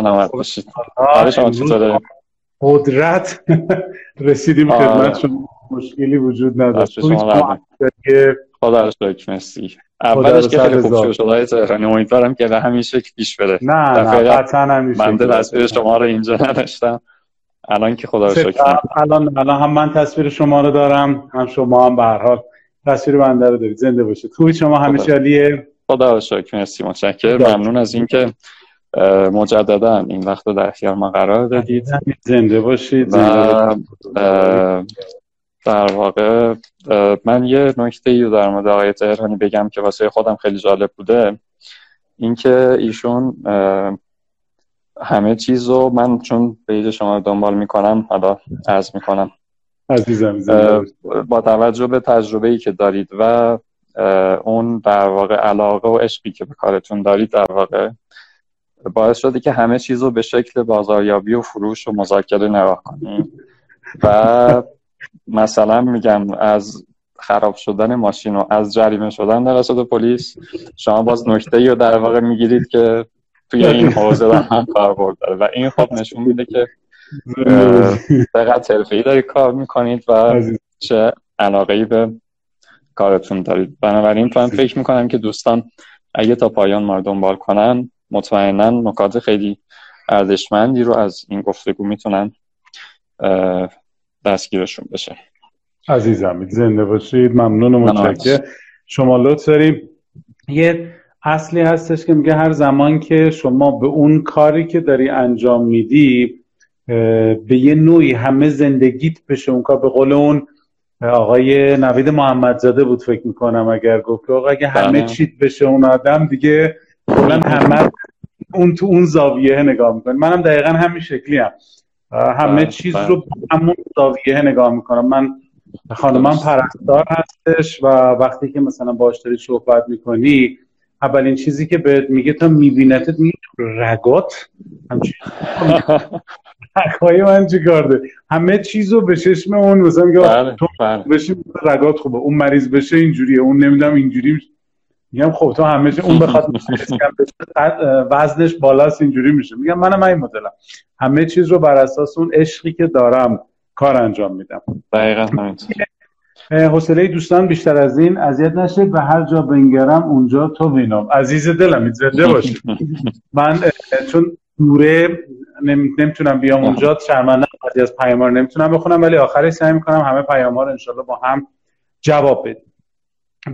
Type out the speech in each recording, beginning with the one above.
سلامت باشید. حال شما چطوره؟ قدرت رسیدیم خدمت شما. مشکلی وجود نداشت خدا رو شکر مرسی. اولش که خیلی خوب شد. های تهرانی امیدوارم که به همین شکل پیش بره. نه نه قطعا همین من تصویر شما رو اینجا نداشتم. الان که خدا رو شکر. الان الان هم من تصویر شما رو دارم. هم شما هم به هر حال. تصویر بنده رو دارید. زنده باشید. خوبی؟ شما همیشه علیه خدا رو شکر. مرسی متشکرم. ممنون از اینکه مجددا. این وقت در اختیار ما قرار دادید. زنده باشید و در واقع من یه نکته ای در مورد آقای تهرانی بگم که واسه خودم خیلی جالب بوده. اینکه ایشون همه چیز رو من چون پیج شما رو دنبال می‌کنم حالا عرض می‌کنم. عزیزم با توجه به تجربه ای که دارید و اون در واقع علاقه و عشقی که به کارتون دارید در واقع باعث شده که همه چیز رو به شکل بازاریابی و فروش و مذاکره نگاه کنیم. و مثلا میگم از خراب شدن ماشین و از جریمه شدن در پلیس شما باز نکته رو در واقع می‌گیرید که توی این حوزه در هم کار داره و این خب نشون میده که چقدر ای دارید کار می‌کنید و چه علاقه به کارتون دارید. بنابراین تو هم فکر می‌کنم که دوستان اگه تا پایان ما دنبال کنن مطمئنا نکات خیلی ارزشمندی رو از این گفتگو می‌تونن دستگیرشون بشه. عزیزم زنده باشید. ممنون و متشکر شما لطف داریم. یه اصلی هستش که میگه هر زمان که شما به اون کاری که داری انجام میدی به یه نوعی همه زندگیت بشه. اون کار به قول اون آقای نوید محمدزاده بود فکر می‌کنم اگر گفت آقا اگه همه بله. چیت بشه اون آدم دیگه کلا همه اون تو اون زاویه نگاه می‌کنه منم دقیقا همین شکلی هم. همه بله، چیز بله. رو همون زاویه نگاه می‌کنم. من خانمم پرستار هستش و وقتی که مثلا باش داری صحبت می‌کنی اولین چیزی که بهت میگه تا میبینتت میگه رگات. رگای من چی کار همه چیز رو به چشم اون مثلا میگه بله، تو بشی رگات خوبه. اون مریض بشه اینجوریه اون نمی‌دونم اینجوری میگم خب تو همه چی اون بخواد وزنش بالاست اینجوری میشه. میگم منم این مدلم. همه چیز رو بر اساس اون عشقی که دارم کار انجام میدم. دقیقاً حوصله دوستان بیشتر از این اذیت نشه و هر جا بنگرم اونجا تو بینم عزیز دلم زنده باشی من چون دوره نمی‌تونم بیام اونجا شرمنده از پیاما رو نمی‌تونم بخونم ولی آخرش سعی می‌کنم همه پیاما رو انشالله با هم جواب بدیم.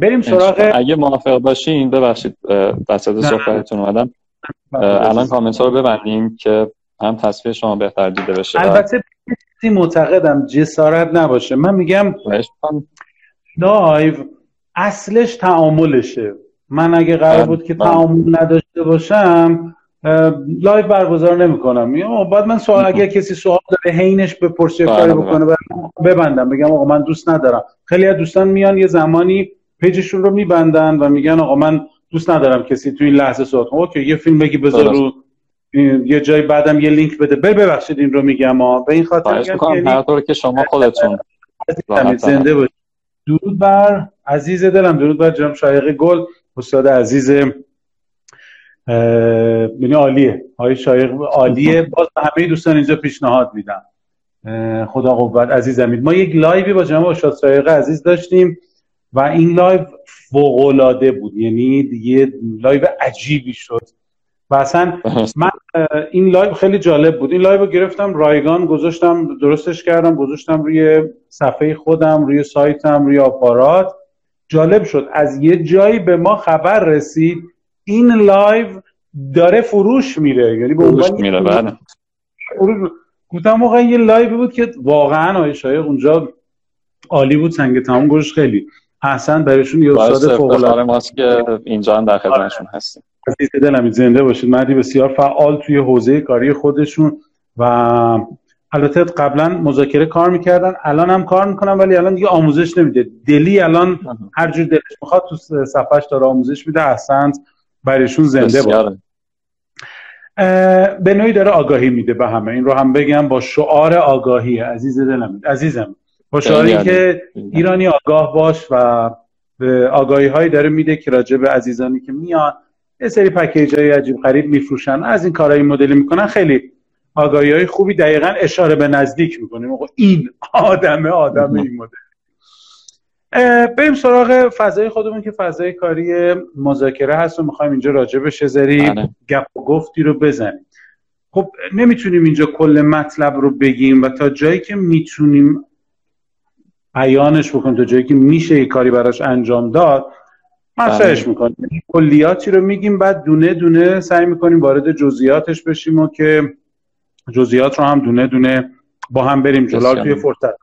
بریم سراغ اگه موافق باشین ببخشید وسط صحبتتون اومدم. الان کامنت رو ببندیم که هم تصویر شما بهتر دیده بشه. البته معتقدم جسارت نباشه. من میگم لایو اصلش تعاملشه. من اگه قرار بله، بود که بله. تعامل نداشته باشم لایو برگزار نمی‌کنم. بعد من سوال اگه کسی سوال داره حینش بپرسه کاری بله، بکنه ببندم بگم آقا من دوست ندارم. خیلی از دوستان میان یه زمانی پیجشون رو میبندن و میگن آقا من دوست ندارم کسی تو این لحظه صحبت کنه. okay یه فیلم بگی بذار رو یه جای بعدم یه لینک بده. ببخشید این رو میگم ها. به این خاطر میگم یعنی هر طور که شما خودتون زنده باشید. درود بر عزیز دلم. درود بر جناب شایق گل. استاد عزیز یعنی عالیه. آقای شایق عالیه. باز همه دوستان اینجا پیشنهاد میدم. خدا قوت. عزیز امید ما یک لایوی با جناب استاد شایق عزیز داشتیم. و این لایو فوق بود. یعنی یه لایو عجیبی شد. و اصلا من این لایو خیلی جالب بود. این لایو رو گرفتم رایگان گذاشتم درستش کردم گذاشتم روی صفحه خودم روی سایتم روی آپارات. جالب شد. از یه جایی به ما خبر رسید این لایو داره فروش میره. یعنی به عنوان میره بله. گفتم موقع یه لایو بود که واقعا آیه اونجا عالی بود سنگ تمام گوش خیلی. احسن برایشون یه استاد فوق العاده ماست که اینجا هم در خدمتشون هستیم. عزیز دلم زنده باشید. مردی بسیار فعال توی حوزه کاری خودشون و البته قبلا مذاکره کار می‌کردن. الان هم کار می‌کنن ولی الان دیگه آموزش نمیده. دلی الان هر جور دلش می‌خواد تو صفحش داره آموزش میده. احسنت برایشون زنده باشه. به نوعی داره آگاهی میده به همه. این رو هم بگم با شعار آگاهی. عزیز دلم عزیزم. شعاری که ایرانی آگاه باش و آگاهی هایی داره میده که راجع به عزیزانی که میان یه سری پکیج های عجیب غریب میفروشن. از این کارهای مدلی می‌کنن خیلی آگاهی های خوبی دقیقا اشاره به نزدیک می‌کنیم. این آدمه آدم این مدل. بریم سراغ فضای خودمون که فضای کاری مذاکره هست و می‌خوایم اینجا راجع بشه زری بله. گپ و گفتی رو بزنیم. خب نمی‌تونیم اینجا کل مطلب رو بگیم و تا جایی که می‌تونیم بیانش بکنیم تا جایی که میشه یه کاری براش انجام داد. مطرحش بله. می‌کنیم. کلیاتی رو میگیم؟ بعد دونه دونه سعی می‌کنیم وارد جزئیاتش بشیم و که جزئیات رو هم دونه دونه با هم بریم جلو. توی فرصت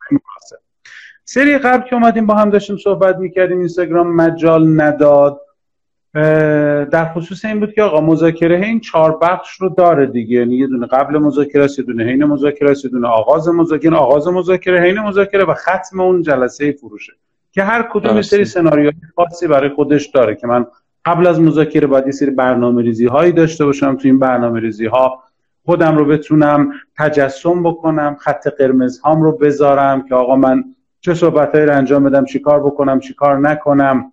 سری قبل که اومدیم با هم داشتیم صحبت می‌کردیم اینستاگرام مجال نداد. در خصوص این بود که آقا مذاکره این چهار بخش رو داره دیگه. یعنی یه دونه قبل مذاکره است یه دونه حین مذاکره است یه دونه آغاز مذاکره آغاز مذاکره حین مذاکره و ختم اون جلسه فروشه. که هر کدوم سری سناریوی خاصی برای خودش داره که من قبل از مذاکره باید یه سری برنامه ریزی هایی داشته باشم تو این برنامه ریزی ها خودم رو بتونم تجسم بکنم خط قرمز هام رو بذارم که آقا من چه صحبتهایی رو انجام بدم چیکار بکنم چیکار نکنم.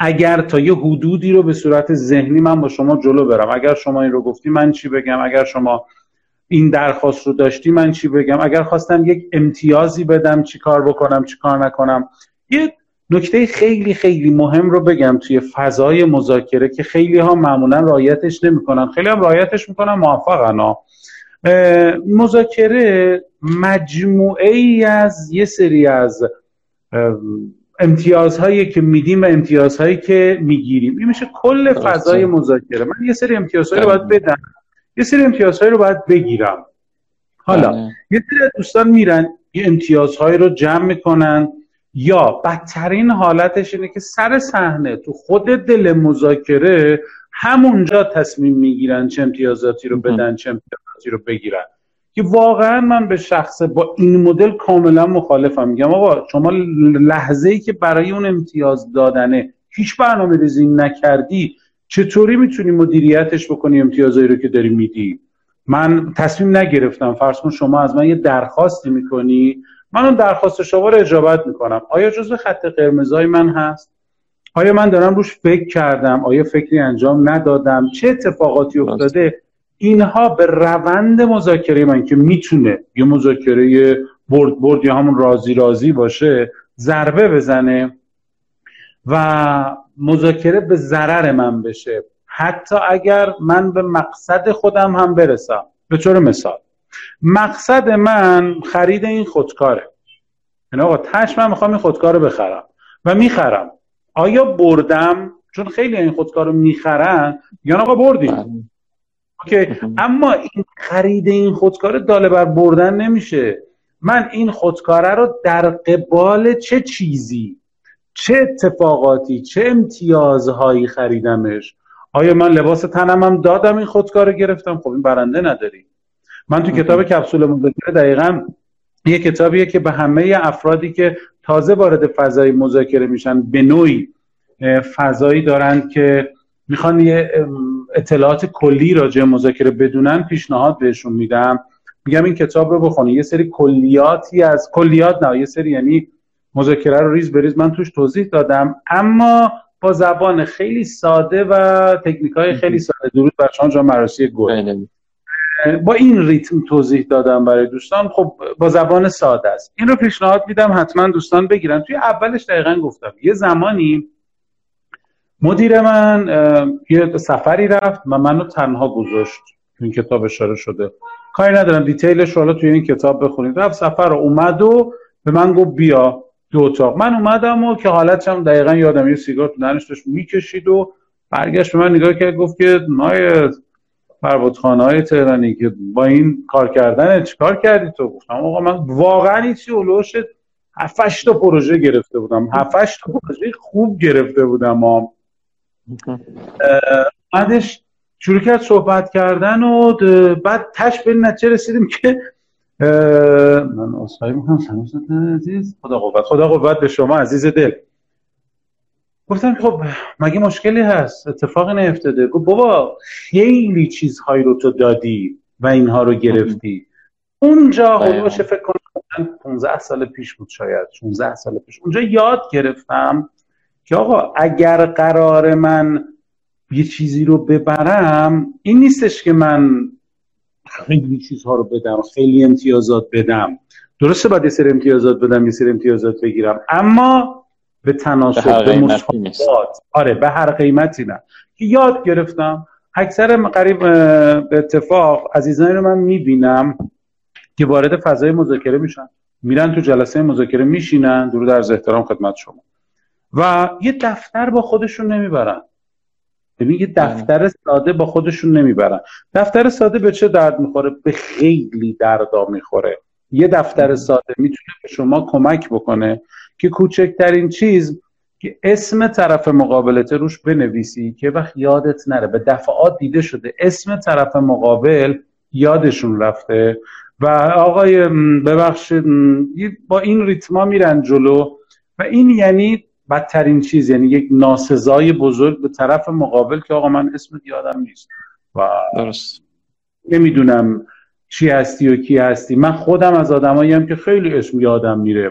اگر تا یه حدودی رو به صورت ذهنی من با شما جلو برم. اگر شما این رو گفتی من چی بگم؟ اگر شما این درخواست رو داشتی من چی بگم؟ اگر خواستم یک امتیازی بدم چی کار بکنم چی کار نکنم؟ یه نکته خیلی خیلی مهم رو بگم توی فضای مذاکره که خیلی ها معمولا رایتش نمی‌کنن. خیلی هم رایتش می‌کنن موفقن ها. مذاکره مجموعه ای از یه سری از امتیازهایی که میدیم و امتیازهایی که می‌گیریم. این میشه کل فضای مذاکره. من یه سری امتیازهایی رو باید بدم. یه سری امتیازهایی رو باید بگیرم. حالا بله. یه سری دوستان میرن یه امتیازهایی رو جمع می‌کنن. یا بدترین حالتش اینه که سر صحنه تو خود دل مذاکره همونجا تصمیم می‌گیرن چه امتیازاتی رو بدن چه امتیازاتی رو بگیرن. که واقعا من به شخص با این مدل کاملا مخالفم. میگم آقا شما لحظه ای که برای اون امتیاز دادنه هیچ برنامه ریزی نکردی چطوری می‌تونی مدیریتش بکنی امتیازایی رو که داری میدی؟ من تصمیم نگرفتم. فرض کن شما از من یه درخواستی می‌کنی من اون درخواست شما رو اجابت می‌کنم. آیا جزو خط قرمزای من هست؟ آیا من دارم روش فکر کردم؟ آیا فکری انجام ندادم؟ چه اتفاقاتی افتاده؟ اینها به روند مذاکره من که می‌تونه یه مذاکره برد برد یا همون رازی رازی باشه ضربه بزنه و مذاکره به ضرر من بشه. حتی اگر من به مقصد خودم هم برسم. به طور مثال مقصد من خرید این خودکاره. یعنی آقا تش من می‌خوام این خودکار رو بخرم و می‌خرم. آیا بردم؟ چون خیلی این خودکار رو می‌خرن. یا آقا بردیم. اوکی اما این خرید این خودکار داله بر بردن نمیشه. من این خودکاره رو در قبال چه چیزی چه اتفاقاتی چه امتیازهایی خریدمش؟ آیا من لباس تنم هم دادم این خودکار رو گرفتم؟ خب این برنده نداری. من تو کتاب کپسول مذاکره دقیقا یه کتابیه که به همه افرادی که تازه وارد فضای مذاکره میشن به نوعی فضایی دارند که می‌خوان یه اطلاعات کلی راجع مذاکره بدونن پیشنهاد بهشون میدم. میگم این کتاب رو بخونی. یه سری کلیاتی از کلیات نه یه سری یعنی مذاکره رو ریز بریز. من توش توضیح دادم. اما با زبان خیلی ساده و تکنیک های خیلی ساده. درود بر شما جا مراسی گل. با این ریتم توضیح دادم برای دوستان. خب با زبان ساده است. این رو پیشنهاد میدم. حتما دوستان بگیرن. توی اولش دقیقا گفتم. یه زمانی مدیر من یه سفری رفت و منو تنها گذاشت. این کتاب اشاره شده. کاری ندارم. دیتیلش رو توی این کتاب بخونید. رفت سفر رو اومد و به من گفت بیا دو اتاق. من اومدم و که حالتشم دقیقا یادم یه سیگار تو داشت می‌کشید و برگشت به من نگاه کرد. گفت که نای پروودخانه های تهرانی که با این کار کردن چیکار کردی تو؟ گفتم آقا من واقعا هیچی اولوش هفتش تا پروژه گرفته بودم. هفتش تا پروژه خوب گرفته بودم. بعدش شروع کرد صحبت کردن و بعد تش به نتیجه رسیدیم که من اصحایی می‌کنم سلام عزیز. خدا قوت. خدا قوت به شما عزیز دل. گفتم خب مگه مشکلی هست؟ اتفاقی نیفتاده. گفت بابا خیلی چیزهایی رو تو دادی و اینها رو گرفتی. اونجا خودش فکر کنم؟ 15 سال پیش بود شاید 16 سال پیش. اونجا یاد گرفتم که آقا اگر قرار من یه چیزی رو ببرم این نیستش که من خیلی چیزها رو بدم خیلی امتیازات بدم. درسته باید یه سری امتیازات بدم یه سری امتیازات بگیرم اما به تناسب به, آره به هر قیمتی نه. که یاد گرفتم اکثر قریب به اتفاق عزیزانی رو من می‌بینم که وارد فضای مذاکره میشن. میرن تو جلسه مذاکره میشینن. درود در احترام خدمت شما. و یه دفتر با خودشون نمی‌برن. ببین یه دفتر ساده با خودشون نمی‌برن. دفتر ساده به چه درد می‌خوره؟ به خیلی دردا می‌خوره. یه دفتر ساده می‌تونه به شما کمک بکنه که کوچکترین چیز که اسم طرف مقابلت روش بنویسی که وقت یادت نره. به دفعات دیده شده اسم طرف مقابل یادشون رفته و آقای ببخشید با این ریتما میرن جلو و این یعنی بدترین چیز یعنی یک ناسزای بزرگ به طرف مقابل که آقا من اسم یادم نیست. و درست. نمی‌دونم چی هستی و کی هستی. من خودم از آدمایی هم که خیلی اسم یادم میره.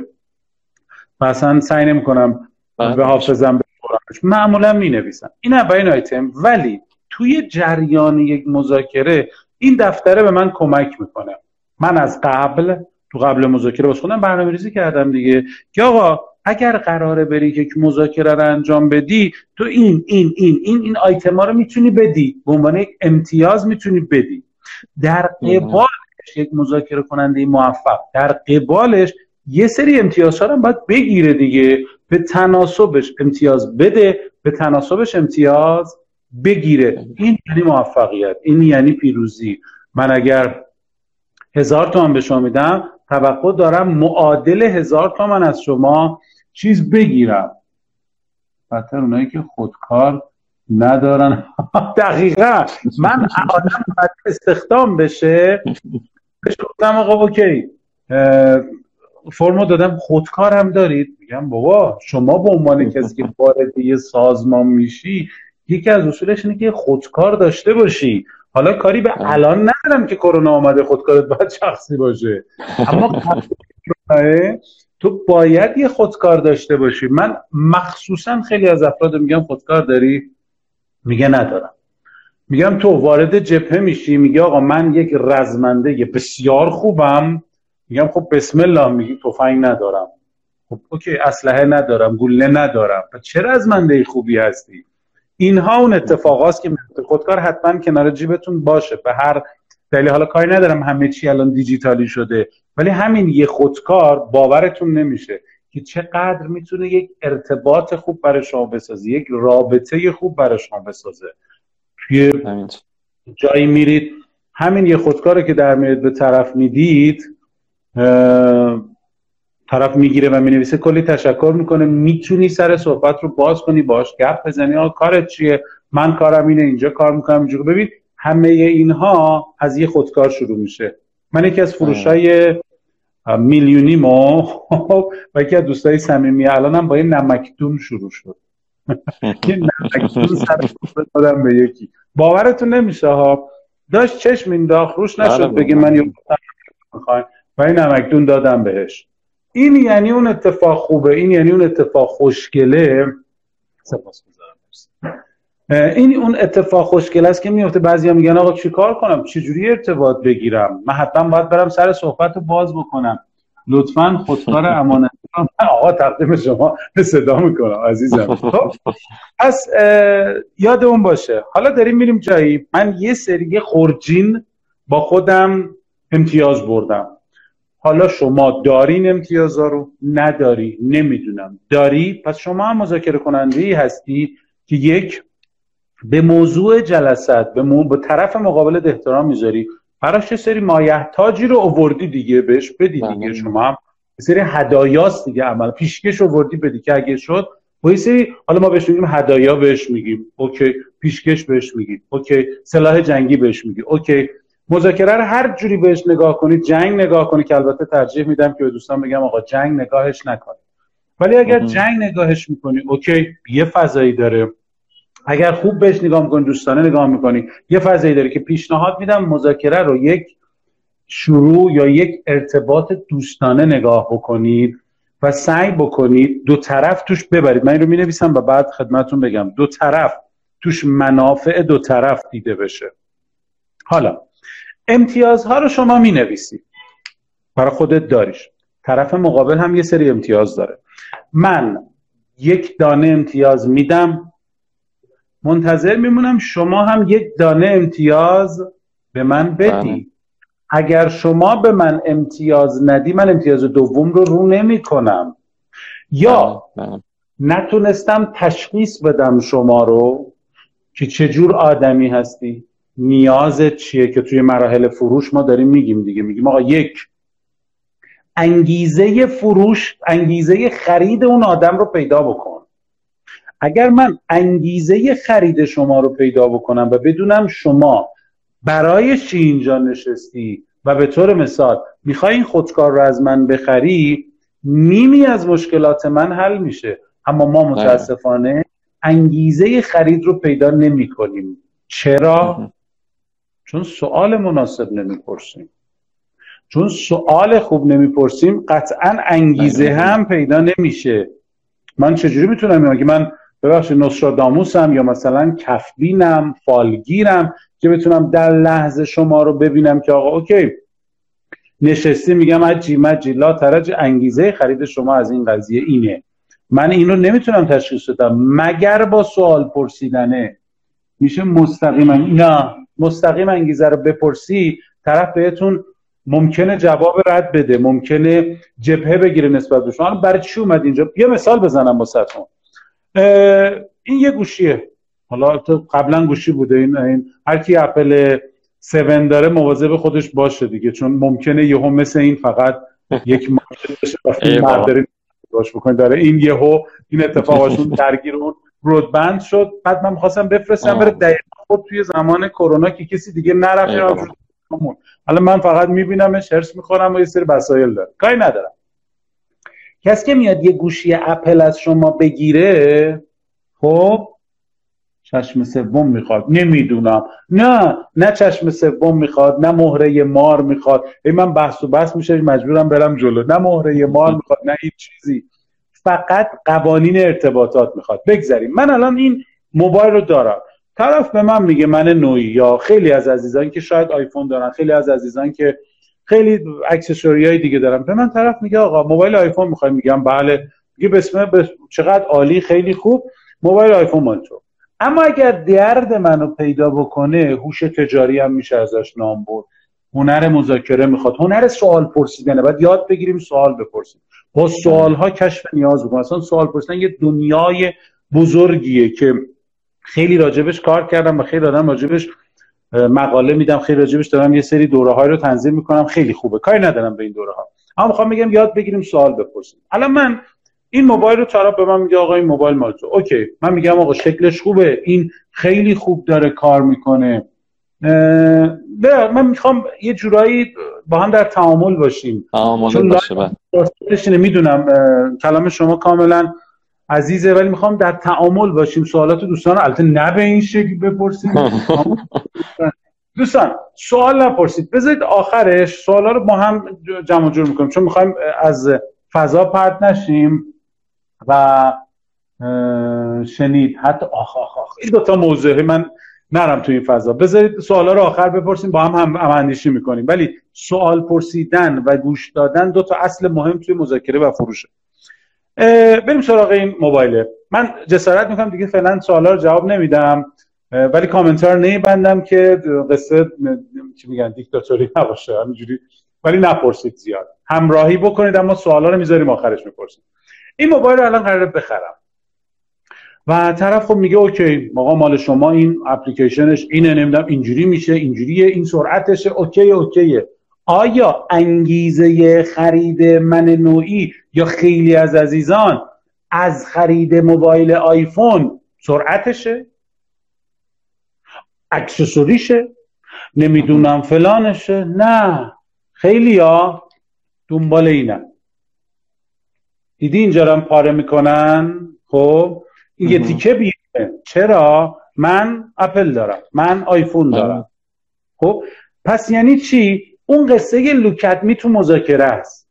اصلا سعی نمی کنم بله. به حافظم بخورمش. معمولا می نویسم این اولین آیتم. ولی توی جریان یک مذاکره این دفتره به من کمک می‌کنه. من از قبل تو قبل مذاکره باز خودم برنامه ریزی کردم دیگه. که آقا اگر قراره بری که مذاکره رو انجام بدی تو این این این این این آیتما رو می‌تونی بدی. به عنوان یک امتیاز می‌تونی بدی. در قبالش یک مذاکره کننده موفق. در قبالش یه سری امتیازها رو باید بگیره دیگه. به تناسبش امتیاز بده به تناسبش امتیاز بگیره. این یعنی موفقیت این یعنی پیروزی. من اگر هزار تومن به شما میدم توقع دارم معادل هزار تومن از شما چیز بگیرم. بدتر اونایی که خودکار ندارن. دقیقا. من آدم استخدام بشه. بهش گفتم آقا اوکی. فرمو دادم خودکار هم دارید. میگم بابا شما به عنوان کسی که وارد یه سازمان میشی یکی از اصولش اینه که خودکار داشته باشی. حالا کاری به الان ندارم که کرونا آمده خودکارت باید شخصی باشه. اما تو باید یه خودکار داشته باشی. من مخصوصا خیلی از افراد میگم خودکار داری؟ میگه ندارم. میگم تو وارد جبهه میشی میگه آقا من یک رزمنده بسیار خوبم. میگم خب بسم الله میگی تفنگ ندارم. خب اوکی اسلحه ندارم گله ندارم. چرا از منده خوبی هستی؟ اینها اون اتفاقاست که خودکار حتما کنار جیبتون باشه. به هر دلیل حالا کاری ندارم همه چی الان دیجیتالی شده ولی همین یه خودکار باورتون نمیشه که چقدر می‌تونه یک ارتباط خوب برای شما بسازه یک رابطه خوب برای شما بسازه. توی جایی میرید همین یه خودکار که در میاد به طرف می‌دید طرف می‌گیره و می‌نویسه کلی تشکر می‌کنه می‌تونی سر صحبت رو باز کنی باش گپ بزنی آقا کارت چیه؟ من کارم اینه اینجا کار می‌کنم اینجا ببین همه اینها از یه خودکار شروع میشه. من یکی از فروش های میلیونی ما و یکی از دوستای صمیمی الانم با یه نمکدون شروع شد. یه نمکدون سر دادم به یکی. باورتون نمیشه ها. داشت چشم انداخت روش نشد بله، بگه من یه و این نمکدون دادم بهش. این یعنی اون اتفاق خوبه این یعنی اون اتفاق خوشگله. سپاس. این اون اتفاق خوشگله است که میفته. بعضیا میگن آقا چیکار کنم؟ چجوری ارتباط بگیرم؟ من حتما باید برم سر صحبت رو باز بکنم. لطفا خودکار امانت من آقا تقدیم شما به صدا می‌کنم عزیزم. خب پس یاد اون باشه. حالا داریم میریم جایی. من یه سری خورجین با خودم امتیاز بردم. حالا شما دارین امتیازا رو؟ نداری. نمی‌دونم. داری؟ پس شما هم مذاکره کننده ای هستی که یک به موضوع جلسات به, مو... به طرف مقابل احترام می‌ذاری. براش یه سری مایحتاجی رو اووردی دیگه بهش بدی دیگه. بله. شما هم سری هدایاست دیگه عمل پیشکش اووردی بدی که اگه شد با یه سری حالا ما بهش میگیم هدایا بهش میگیم. okay پیشکش بهش میگیم. okay سلاح جنگی بهش میگی okay. مذاکره رو هر جوری بهش نگاه کنید جنگ نگاه کنید که البته ترجیح میدم که به دوستان بگم آقا جنگ نگاهش نکنید. ولی اگر جنگ نگاهش می‌کنی okay یه فضایی داره. اگر خوب بهش نگاه می‌کنی دوستانه نگاه می‌کنی یه فضایی داره که پیشنهاد میدم مذاکره رو یک شروع یا یک ارتباط دوستانه نگاه بکنید و سعی بکنید دو طرف توش ببرید. من این رو می نویسم و بعد خدمتون بگم. دو طرف توش منافع دو طرف دیده بشه. حالا امتیازها رو شما می نویسی برای خودت داریش. طرف مقابل هم یه سری امتیاز داره. من یک دانه امتیاز میدم. منتظر میمونم شما هم یک دانه امتیاز به من بدی. بله. اگر شما به من امتیاز ندی من امتیاز دوم رو رو نمی کنم یا بله، بله. نتونستم تشخیص بدم شما رو که چجور آدمی هستی. نیازت چیه که توی مراحل فروش ما داریم میگیم دیگه. میگیم آقا یک انگیزه فروش انگیزه خرید اون آدم رو پیدا بکن. اگر من انگیزه خرید شما رو پیدا بکنم و بدونم شما برای چی اینجا نشستی و به طور مثال می‌خوای این خودکار رو از من بخری نیمی از مشکلات من حل میشه. اما ما متاسفانه انگیزه خرید رو پیدا نمی کنیم چرا؟ چون سوال مناسب نمی‌پرسیم. چون سوال خوب نمی‌پرسیم قطعا انگیزه هم پیدا نمیشه. من چجوری می‌تونم اگه من ببخشید نوستراداموسم یا مثلا کفبینم فالگیرم که بتونم در لحظه شما رو ببینم که آقا اوکی. نشستی میگم اجی مجی لا ترج انگیزه خرید شما از این قضیه اینه. من این رو نمی‌تونم تشخیص بدم. مگر با سوال پرسیدنه. میشه مستقیم نه مستقیم انگیزه رو بپرسی طرف بهتون ممکنه جواب رد بده ممکنه جبهه بگیره نسبت به شما. برای چی اومد اینجا؟ یه مثال بزنم واسهتون. این یه گوشیه. حالا قبلا گوشی بوده این, این هر کی اپل 7 داره مواظب خودش باشه دیگه چون ممکنه یهو مثل این فقط یک مارکت بشه باش بکنید داره این یهو این اتفاقاشون درگیر اون برودبند شد. بعد من می‌خواستم بفرستم بره دقیقا خود توی زمان کرونا که کسی دیگه نرفت حالا من فقط میبینمش هرس می‌خورم و یه سری وسایل داره کاری ندارم. کسی که میاد یه گوشی اپل از شما بگیره خب چشم سوم می‌خواد. نمی‌دونم. نه نه چشم سوم می‌خواد نه مهره مار می‌خواد. ای من بحث و بحث میشه مجبورم برم جلو. نه مهره مار می‌خواد نه هیچ چیزی. فقط قوانین ارتباطات می‌خواد. بگذاریم. من الان این موبایل رو دارم. طرف به من میگه من نوعی یا خیلی از عزیزان که شاید آیفون دارن خیلی از عزیزان که خیلی اکسسوری های دیگه دارن به من طرف میگه آقا موبایل آیفون می‌خوای؟ میگم بله. میگه بسم چقدر عالی خیلی خوب. موبایل آیفون مال تو. اما اگر درد منو پیدا بکنه هوش تجاری هم میشه ازش نام برد. هنر مذاکره می‌خواد. هنر سوال پرسیدنه. بعد یاد بگیریم سوال بپرسیم. با سوال ها کشف نیاز بکنیم مثلا سوال پرسیدن یه دنیای بزرگیه که خیلی راجبش کار کردم و خیلی آدم راجبش مقاله میدم خیلی راجبش دارم یه سری دوره های رو تنظیم می‌کنم. خیلی خوبه. کاری ندارم به این دوره ها اما می‌خوام بگم یاد بگیریم سوال بپرسیم. الان من این موبایل رو طرف به من میگه آقا این موبایل مال تو. اوکی. من میگم آقا شکلش خوبه. این خیلی خوب داره کار می‌کنه. من می‌خوام یه جورایی با هم در تعامل باشیم. تعامل باشه بله. می‌دونم کلام شما کاملا عزیزه ولی می‌خوام در تعامل باشیم. سوالات دوستان البته نه به این شکل بپرسیم. دوستان سوال نپرسید. بذارید آخرش سوالا رو با هم جمع جور می‌کنیم. چون می‌خوایم از فضا پرت نشیم و شنید. حتی آخ آخ آخ. این دوتا موضوعی من نرم توی این فضا. بذارید سوالا رو آخر بپرسیم. با هم هم اندیشی می‌کنیم. ولی سوال پرسیدن و گوش دادن دو تا اصل مهم توی مذاکره و فروشه بریم سراغ این موبایله من جسارت می‌کنم دیگه فعلا سوالا رو جواب نمیدم. ولی کامنتار نمیبندم که قصه چی میگن دیکتاتوری نباشه همینجوری. ولی نپرسید زیاد. همراهی بکنید اما سوالا رو می‌ذاریم آخرش می‌پرسیم. این موبایل رو الان قراره بخرم. و طرف خب میگه okay آقا مال شما این اپلیکیشنش اینه نمی‌دونم اینجوری میشه اینجوریه این سرعتشه okay okay ه. آیا انگیزه خرید من نوعی یا خیلی از عزیزان از خرید موبایل آیفون سرعتشه؟ اکسسوریشه؟ نمی‌دونم فلانشه؟ نه. خیلی ها دنبال اینن. دیدی اینجا رو پاره می‌کنن؟ خب این یه تیکه بیه. چرا؟ من اپل دارم. من آیفون دارم. خب پس یعنی چی؟ اون قصه لوکتمی تو مذاکره است.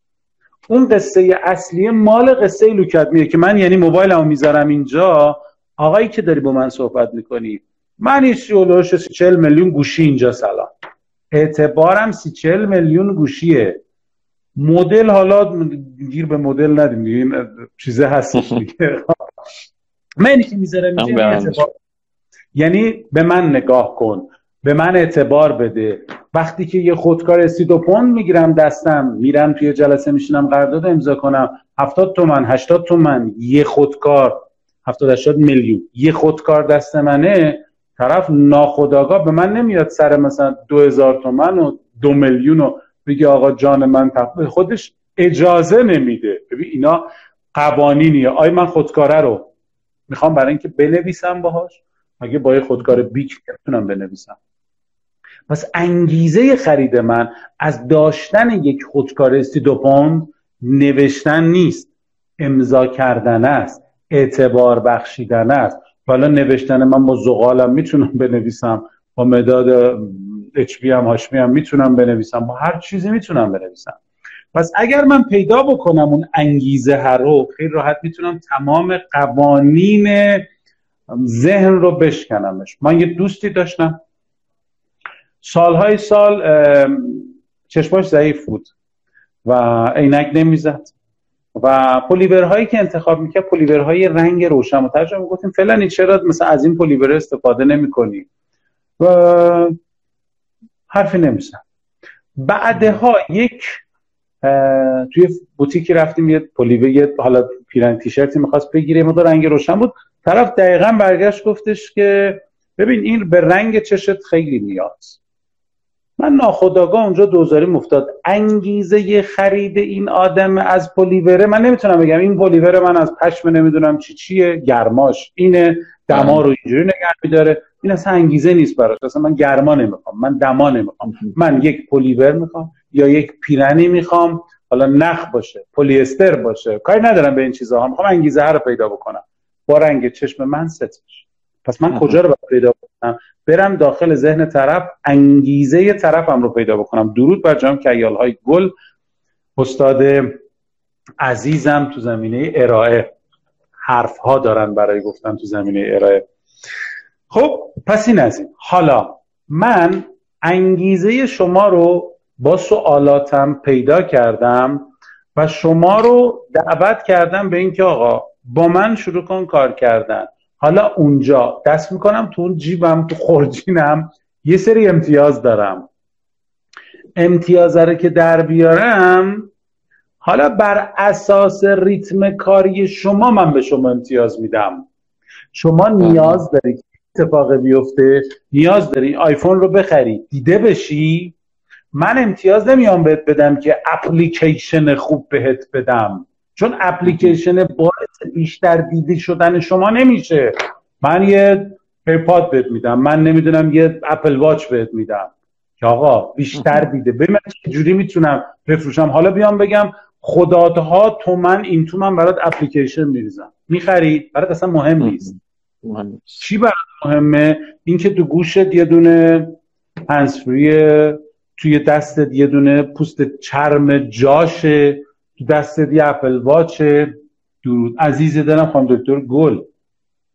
اون قصه اصلی مال قصه لوکتمیه که من یعنی موبایلمو می‌ذارم اینجا. آقایی که داری با من صحبت می‌کنی. من این سی چل میلیون گوشی اینجا سلام. اعتبارم سی چل میلیون گوشیه. مدل حالا گیر به مدل ندیم این چیزه هستش دیگه. من که می‌ذارم یعنی به من نگاه کن. به من اعتبار بده. وقتی که یه خودکار سی پوند می‌گیرم دستم میرم توی جلسه میشینم قرارداد امضا کنم. هفتاد تومن هشتاد تومن یه خودکار. هفتاد هشتاد میلیون. یه خودکار دست منه طرف ناخداگاه به من نمیاد سر مثلا دو هزار تومن و دو میلیون و بگه آقا جان من خودش اجازه نمیده. ببین اینا قوانینیه. آی من خودکاره رو می‌خوام برای اینکه بنویسم باهاش. مگه با خودکار بیک نمی‌تونم بنویسم؟ پس انگیزه خرید من از داشتن یک خودکار سی دو نوشتن نیست. امضا کردن است اعتبار بخشیدن است. حالا نوشتن من با زغالم می‌تونم بنویسم با مداد اچ هم هاشمی هم می‌تونم بنویسم با هر چیزی می‌تونم بنویسم. پس اگر من پیدا بکنم اون انگیزه هر رو خیلی راحت می‌تونم تمام قوانین ذهن رو بشکنمش. من یه دوستی داشتم. سالهای سال چشماش ضعیف بود و عینک نمی‌زد. و پلیورهایی که انتخاب می‌کرد پلیورهای رنگ روشن و ترجمه می‌گفتیم فعلا چرا مثلا از این پلیور استفاده نمی‌کنی؟ و حرفی نمیزن بعدها یک توی بوتیکی رفتیم یه پلیور حالا پیرن تیشرتی می‌خواست بگیره مدار رنگ روشن بود. طرف دقیقا برگشت گفتش که ببین این به رنگ چشت خیلی میاد من ناخودآگاه اونجا دوزاریم افتاد انگیزه خرید این آدم از پلیوره من نمی‌تونم بگم. این پلیور من از پشم نمی‌دونم چی چیه گرماش اینه دما رو اینجوری نگه میداره. این اصلا انگیزه نیست براش. اصلا من گرما نمی‌خوام من دما نمی‌خوام. من یک پلیور می‌خوام یا یک پیرنی می‌خوام. حالا نخ باشه پلیستر باشه. کاری ندارم به این چیزها می‌خوام انگیزه رو پیدا بکنم. با رنگ چشم من ست بشه پس من کجا رو باید پیدا بکنم؟ برم داخل ذهن طرف انگیزه طرفم رو پیدا بکنم. درود بر جام کیال های گل. استاد عزیزم تو زمینه ارائه. حرف ها دارن برای گفتن تو زمینه ارائه. خب پس این از این. حالا من انگیزه شما رو با سوالاتم پیدا کردم و شما رو دعوت کردم به اینکه آقا با من شروع کن کار کردن. حالا اونجا دست می‌کنم تو اون جیبم تو خورجینم. یه سری امتیاز دارم. امتیاز رو که در بیارم حالا بر اساس ریتم کاری شما من به شما امتیاز میدم. شما نیاز داری اتفاق بیفته نیاز داری آیفون رو بخری. دیده بشی. من امتیاز نمیام بهت بدم که اپلیکیشن خوب بهت بدم. چون اپلیکیشن باعث بیشتر دیده شدن شما نمیشه. من یه ایپاد بهت میدم. من نمی‌دونم یه اپل واچ بهت میدم. که آقا بیشتر دیده. به من چجوری می‌تونم بفروشم؟ حالا بیام بگم خدادها تو من این تو من برات اپلیکیشن میریزم. می‌خرید برات اصلا مهم نیست. چی برات مهمه؟ اینکه تو گوشت یه دونه هنسفری توی دستت یه دونه پوست چرم جاشه. تو دستت یه اپل. واچ درود. عزیز دارم خانم دکتر گل.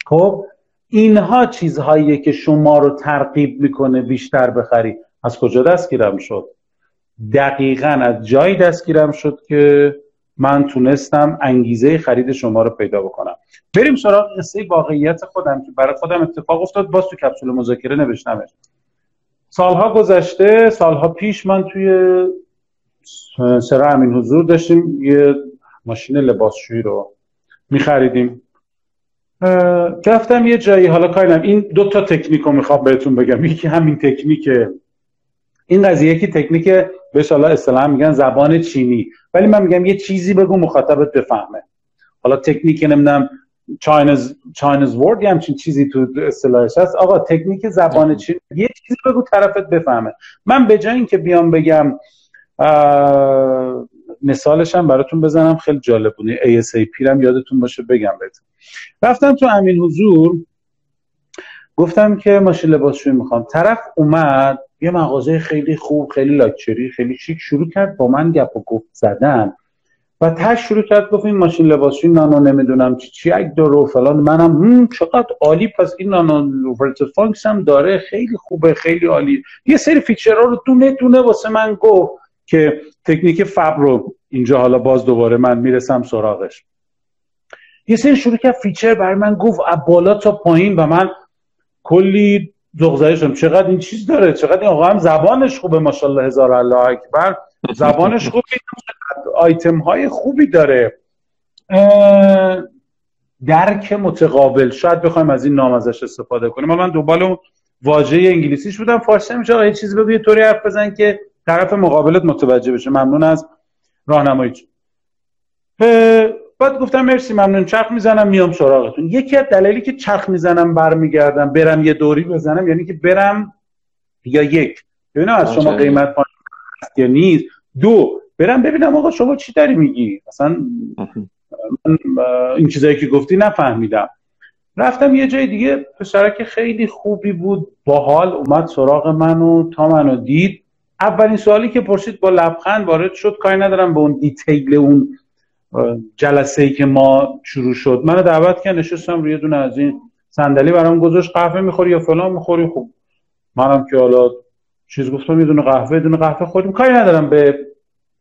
خب اینها چیزهاییه که شما رو ترغیب می‌کنه بیشتر بخری. از کجا دستگیرم شد؟ دقیقا از جایی دستگیرم شد که من تونستم انگیزه خرید شما رو پیدا بکنم. بریم سراغ قصه واقعیت خودم که برای خودم اتفاق افتاد. باز تو کپسول مذاکره نوشتمش. سالها گذشته سالها پیش من توی سرا امین حضور داشتیم. یه ماشین لباسشویی رو میخریدیم. رفتم یه جایی حالا کاریم این دو تا تکنیک رو می‌خوام بهتون بگم. یکی همین تکنیک این قضیه یکی تکنیک به حالا اصطلاحا میگن زبان چینی. ولی من میگم یه چیزی بگو مخاطبت بفهمه. حالا تکنیک نمی‌دونم چاینز چاینز ورد یا همچین چیزی تو اصطلاحش هست. آقا تکنیک زبان چینی یه چیزی بگو طرفت بفهمه. من به جای اینکه بیام بگم مثالش هم براتون بزنم. خیلی جالب بود. ASAP هم یادتون باشه بگم بهتون رفتم تو امین حضور. گفتم که ماشین لباسشویی می‌خوام. طرف اومد یه مغازه خیلی خوب خیلی لاکچری خیلی شیک شروع کرد با من گپ و گفت زدن. و تش شروع کرد گفت این ماشین لباسشویی نانو نمی‌دونم چی چی یک داره فلان. منم چقدر عالی. پس این نانو function هم داره. خیلی خوبه خیلی عالی. یه سری feature ها رو دونه دونه واسه من گفت. که تکنیک FAB رو اینجا حالا باز دوباره من می‌رسم سراغش. یه سری شروع کرد feature برای من گفت از بالا تا پایین و من کلی ذوق‌زده شدم. چقدر این چیز داره؟ چقدر این آقا هم زبانش خوبه ماشاءالله هزار الله اکبر. زبانش خوبی آیتم های خوبی داره. درک متقابل. شاید بخوایم از این نام ازش استفاده کنیم. من دوباره واژه انگلیسیش بودم فارسی میشه. یه چیزی بگو یه طوری حرف بزن که طرف مقابلت متوجه بشه. ممنون از راهنمایی بعد گفتم مرسی ممنون. چرخ می‌زنم میام سراغتون. یکی از دلیلی که چرخ می‌زنم برمیگردم برم یه دوری بزنم یعنی که برم یا یک. ببینم از شما قیمت هست یا نیست. دو برم ببینم آقا شما چی داری میگی؟ اصلا من این چیزایی که گفتی نفهمیدم. رفتم یه جای دیگه پسرک خیلی خوبی بود. باحال اومد سراغ منو تا منو دید. اولین سوالی که پرسید با لبخند وارد شد کاری ندارم به اون دیتیل اون جلسه ای که ما شروع شد. منو دعوت کرد نشستم روی دونه از این صندلی برام گذاشت قهوه می‌خوری یا فلان می‌خوری؟ خوب منم که حالا چیز گفتم یه دونه قهوه یه دونه قهوه خودم کاری ندارم به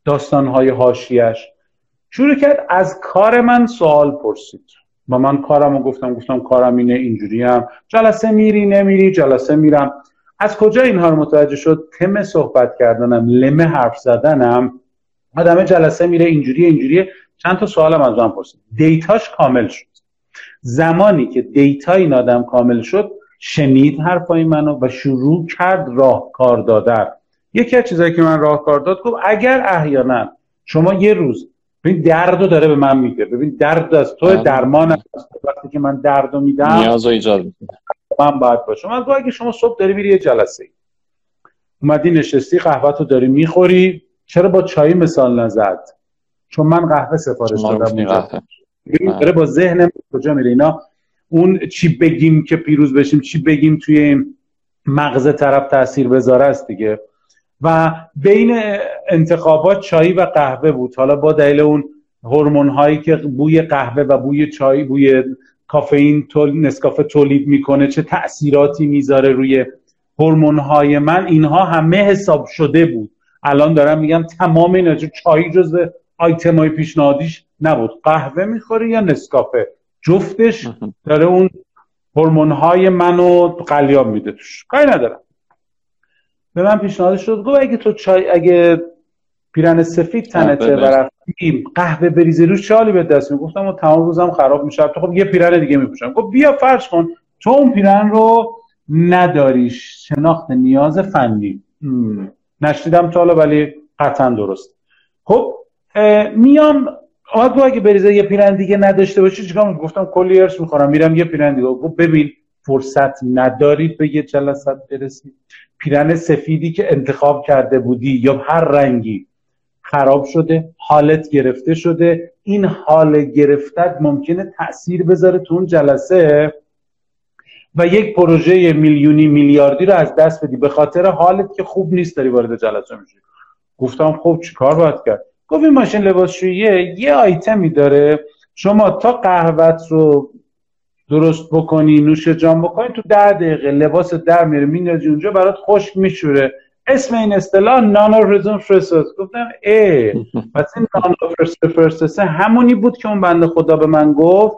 داستانهای هاشیش شروع کرد از کار من سوال پرسید. و من کارم گفتم گفتم کارم اینه اینجوری هم جلسه میری نمیری جلسه میرم. از کجا اینها رو متوجه شد؟ تم صحبت کردنم لمه حرف زدنم. آدم جلسه میره اینجوری اینجوری. چند تا سوالم از من پرسید. دیتاش کامل شد. زمانی که دیتا این آدم کامل شد شنید حرفای منو و شروع کرد راهکار دادن. یکی از چیزایی که من راهکار داد گفت اگر احیانا شما یه روز ببین درد داره به من میده ببین درد از تو بله. درمان است وقتی که من درد رو میدم نیاز رو ایجاد من باید باشم. من اگه شما صبح داری میری یه جلسه اومدی نشستی قهوه تو داری می‌خوری. چرا با چای مثال نزد؟ چون من قهوه سفارش دادم داره با ذهن کجا میره اینا؟ اون چی بگیم که پیروز بشیم چی بگیم توی این مغز طرف تاثیر بذاره است دیگه. و بین انتخابات چای و قهوه بود. حالا با دلیل اون هورمون هایی که بوی قهوه و بوی چای بوی کافئین تول نسکافه تولید می‌کنه چه تاثیراتی می‌ذاره روی هورمون های من اینها همه حساب شده بود. الان دارم میگم تمام اینا چای جزو آیتم های پیشنهادیش نبود. قهوه می‌خوری یا نسکافه؟ جفتش داره اون هورمون های منو قلیاب میده توش. کاری ندارم. به من پیشنهاد شد گفت اگه تو چای اگه پیرن سفید تنته و رفتیم قهوه بریزی روش چالی به دست گفتم و تمام روزم خراب میشه. تو خب یه پیرن دیگه میپوشم. گفت بیا فرض کن تو اون پیرن رو نداریش شناخت نیاز فنی. نشنیدم تا حالا ولی قطعا درست. خب میام. آقا اگه بریزه یه پیرن دیگه نداشته باشی چیکار گفتم کلی ارس می‌خورم. میرم یه پیرن دیگه. گفت ببین فرصت ندارید به یه جلسات برسید. پیرن سفیدی که انتخاب کرده بودی یا هر رنگی خراب شده حالت گرفته شده. این حال گرفتت ممکنه تاثیر بذاره تو اون جلسه. و یک پروژه میلیونی میلیاردی رو از دست بدی. به خاطر حالت که خوب نیست داری وارد جلسه میشی. گفتم خب چیکار باید کرد؟ گفت این ماشین لباسشویی یه آیتمی داره. شما تا قهوت رو درست بکنی نوش جان بکنی تو ده دقیقه لباس در میره میندازی اونجا برات خشک میشوره. اسم این اصطلاح نانو فرستس گفتم ای پس این نانو فرستس همونی بود که اون بنده خدا به من گفت.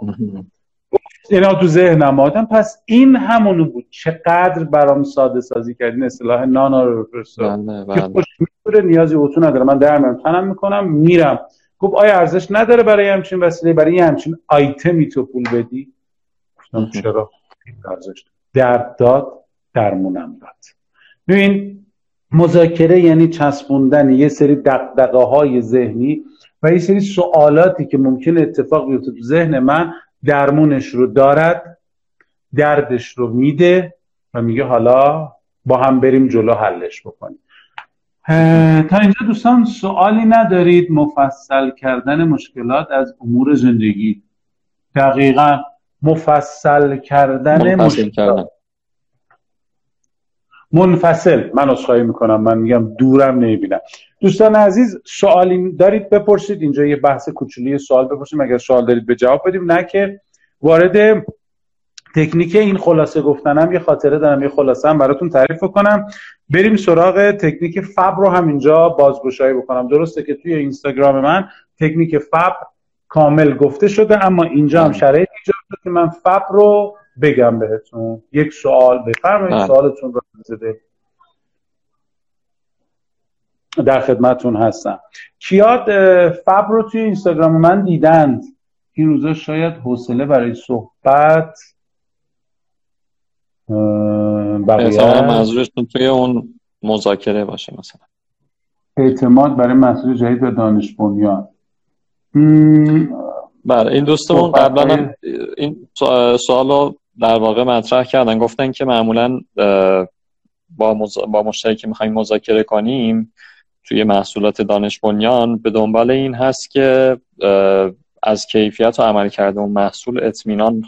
اینا تو ذهنم آدم پس این همونو بود. چقدر برام ساده سازی کردین اصطلاح نانو فرستس بله، بله. نیازی اتو نداره. من در میرم تنم می‌کنم میرم. گفت آیا ارزش نداره برای همچین وسیله؟ برای همچین آیتمی تو پول بدی؟ چرا؟ درد داد درمونم داد. ببین مذاکره یعنی چسبوندن یه سری دقدقه های ذهنی و یه سری سوالاتی که ممکن اتفاق بیفته تو ذهن من درمونش رو دارد دردش رو میده و میگه حالا با هم بریم جلو حلش بکنیم. تا اینجا دوستان سوالی ندارید؟ مفصل کردن مشکلات از امور زندگی. دقیقا مفصل کردن منفصل کردن. منفصل. من اصخایی می‌کنم. من میگم دورم نمی‌بینم. دوستان عزیز سوالی دارید بپرسید. اینجا یه بحث کوچولی سوال بپرسید اگر سوال دارید به جواب بدیم. نه که وارد تکنیک این خلاصه گفتنم یه خاطره دارم یه خلاصه هم براتون تعریف کنم بریم سراغ تکنیک فب رو هم اینجا بازگشایی بکنم. درسته که توی اینستاگرام من تکنیک فب کامل گفته شده اما اینجا هم. شرایط ایجاد شده که من فب رو بگم بهتون. یک سوال بفرمایید بله. سوالتون رو. در خدمتون هستم. کیاد فب رو توی اینستاگرام من دیدند این روزا شاید حوصله برای صحبت بقیه منظورشون توی اون مذاکره باشه مثلا. اعتماد برای مسئول جدید به دانش بنیان. بله این دوستمون قبلا این سوال رو در واقع مطرح کردن. گفتن که معمولا با, مز... با مشتری که می‌خوایم مذاکره کنیم توی محصولات دانش بنیان به دنبال این هست که از کیفیت و عمل کرده اون محصول اطمینان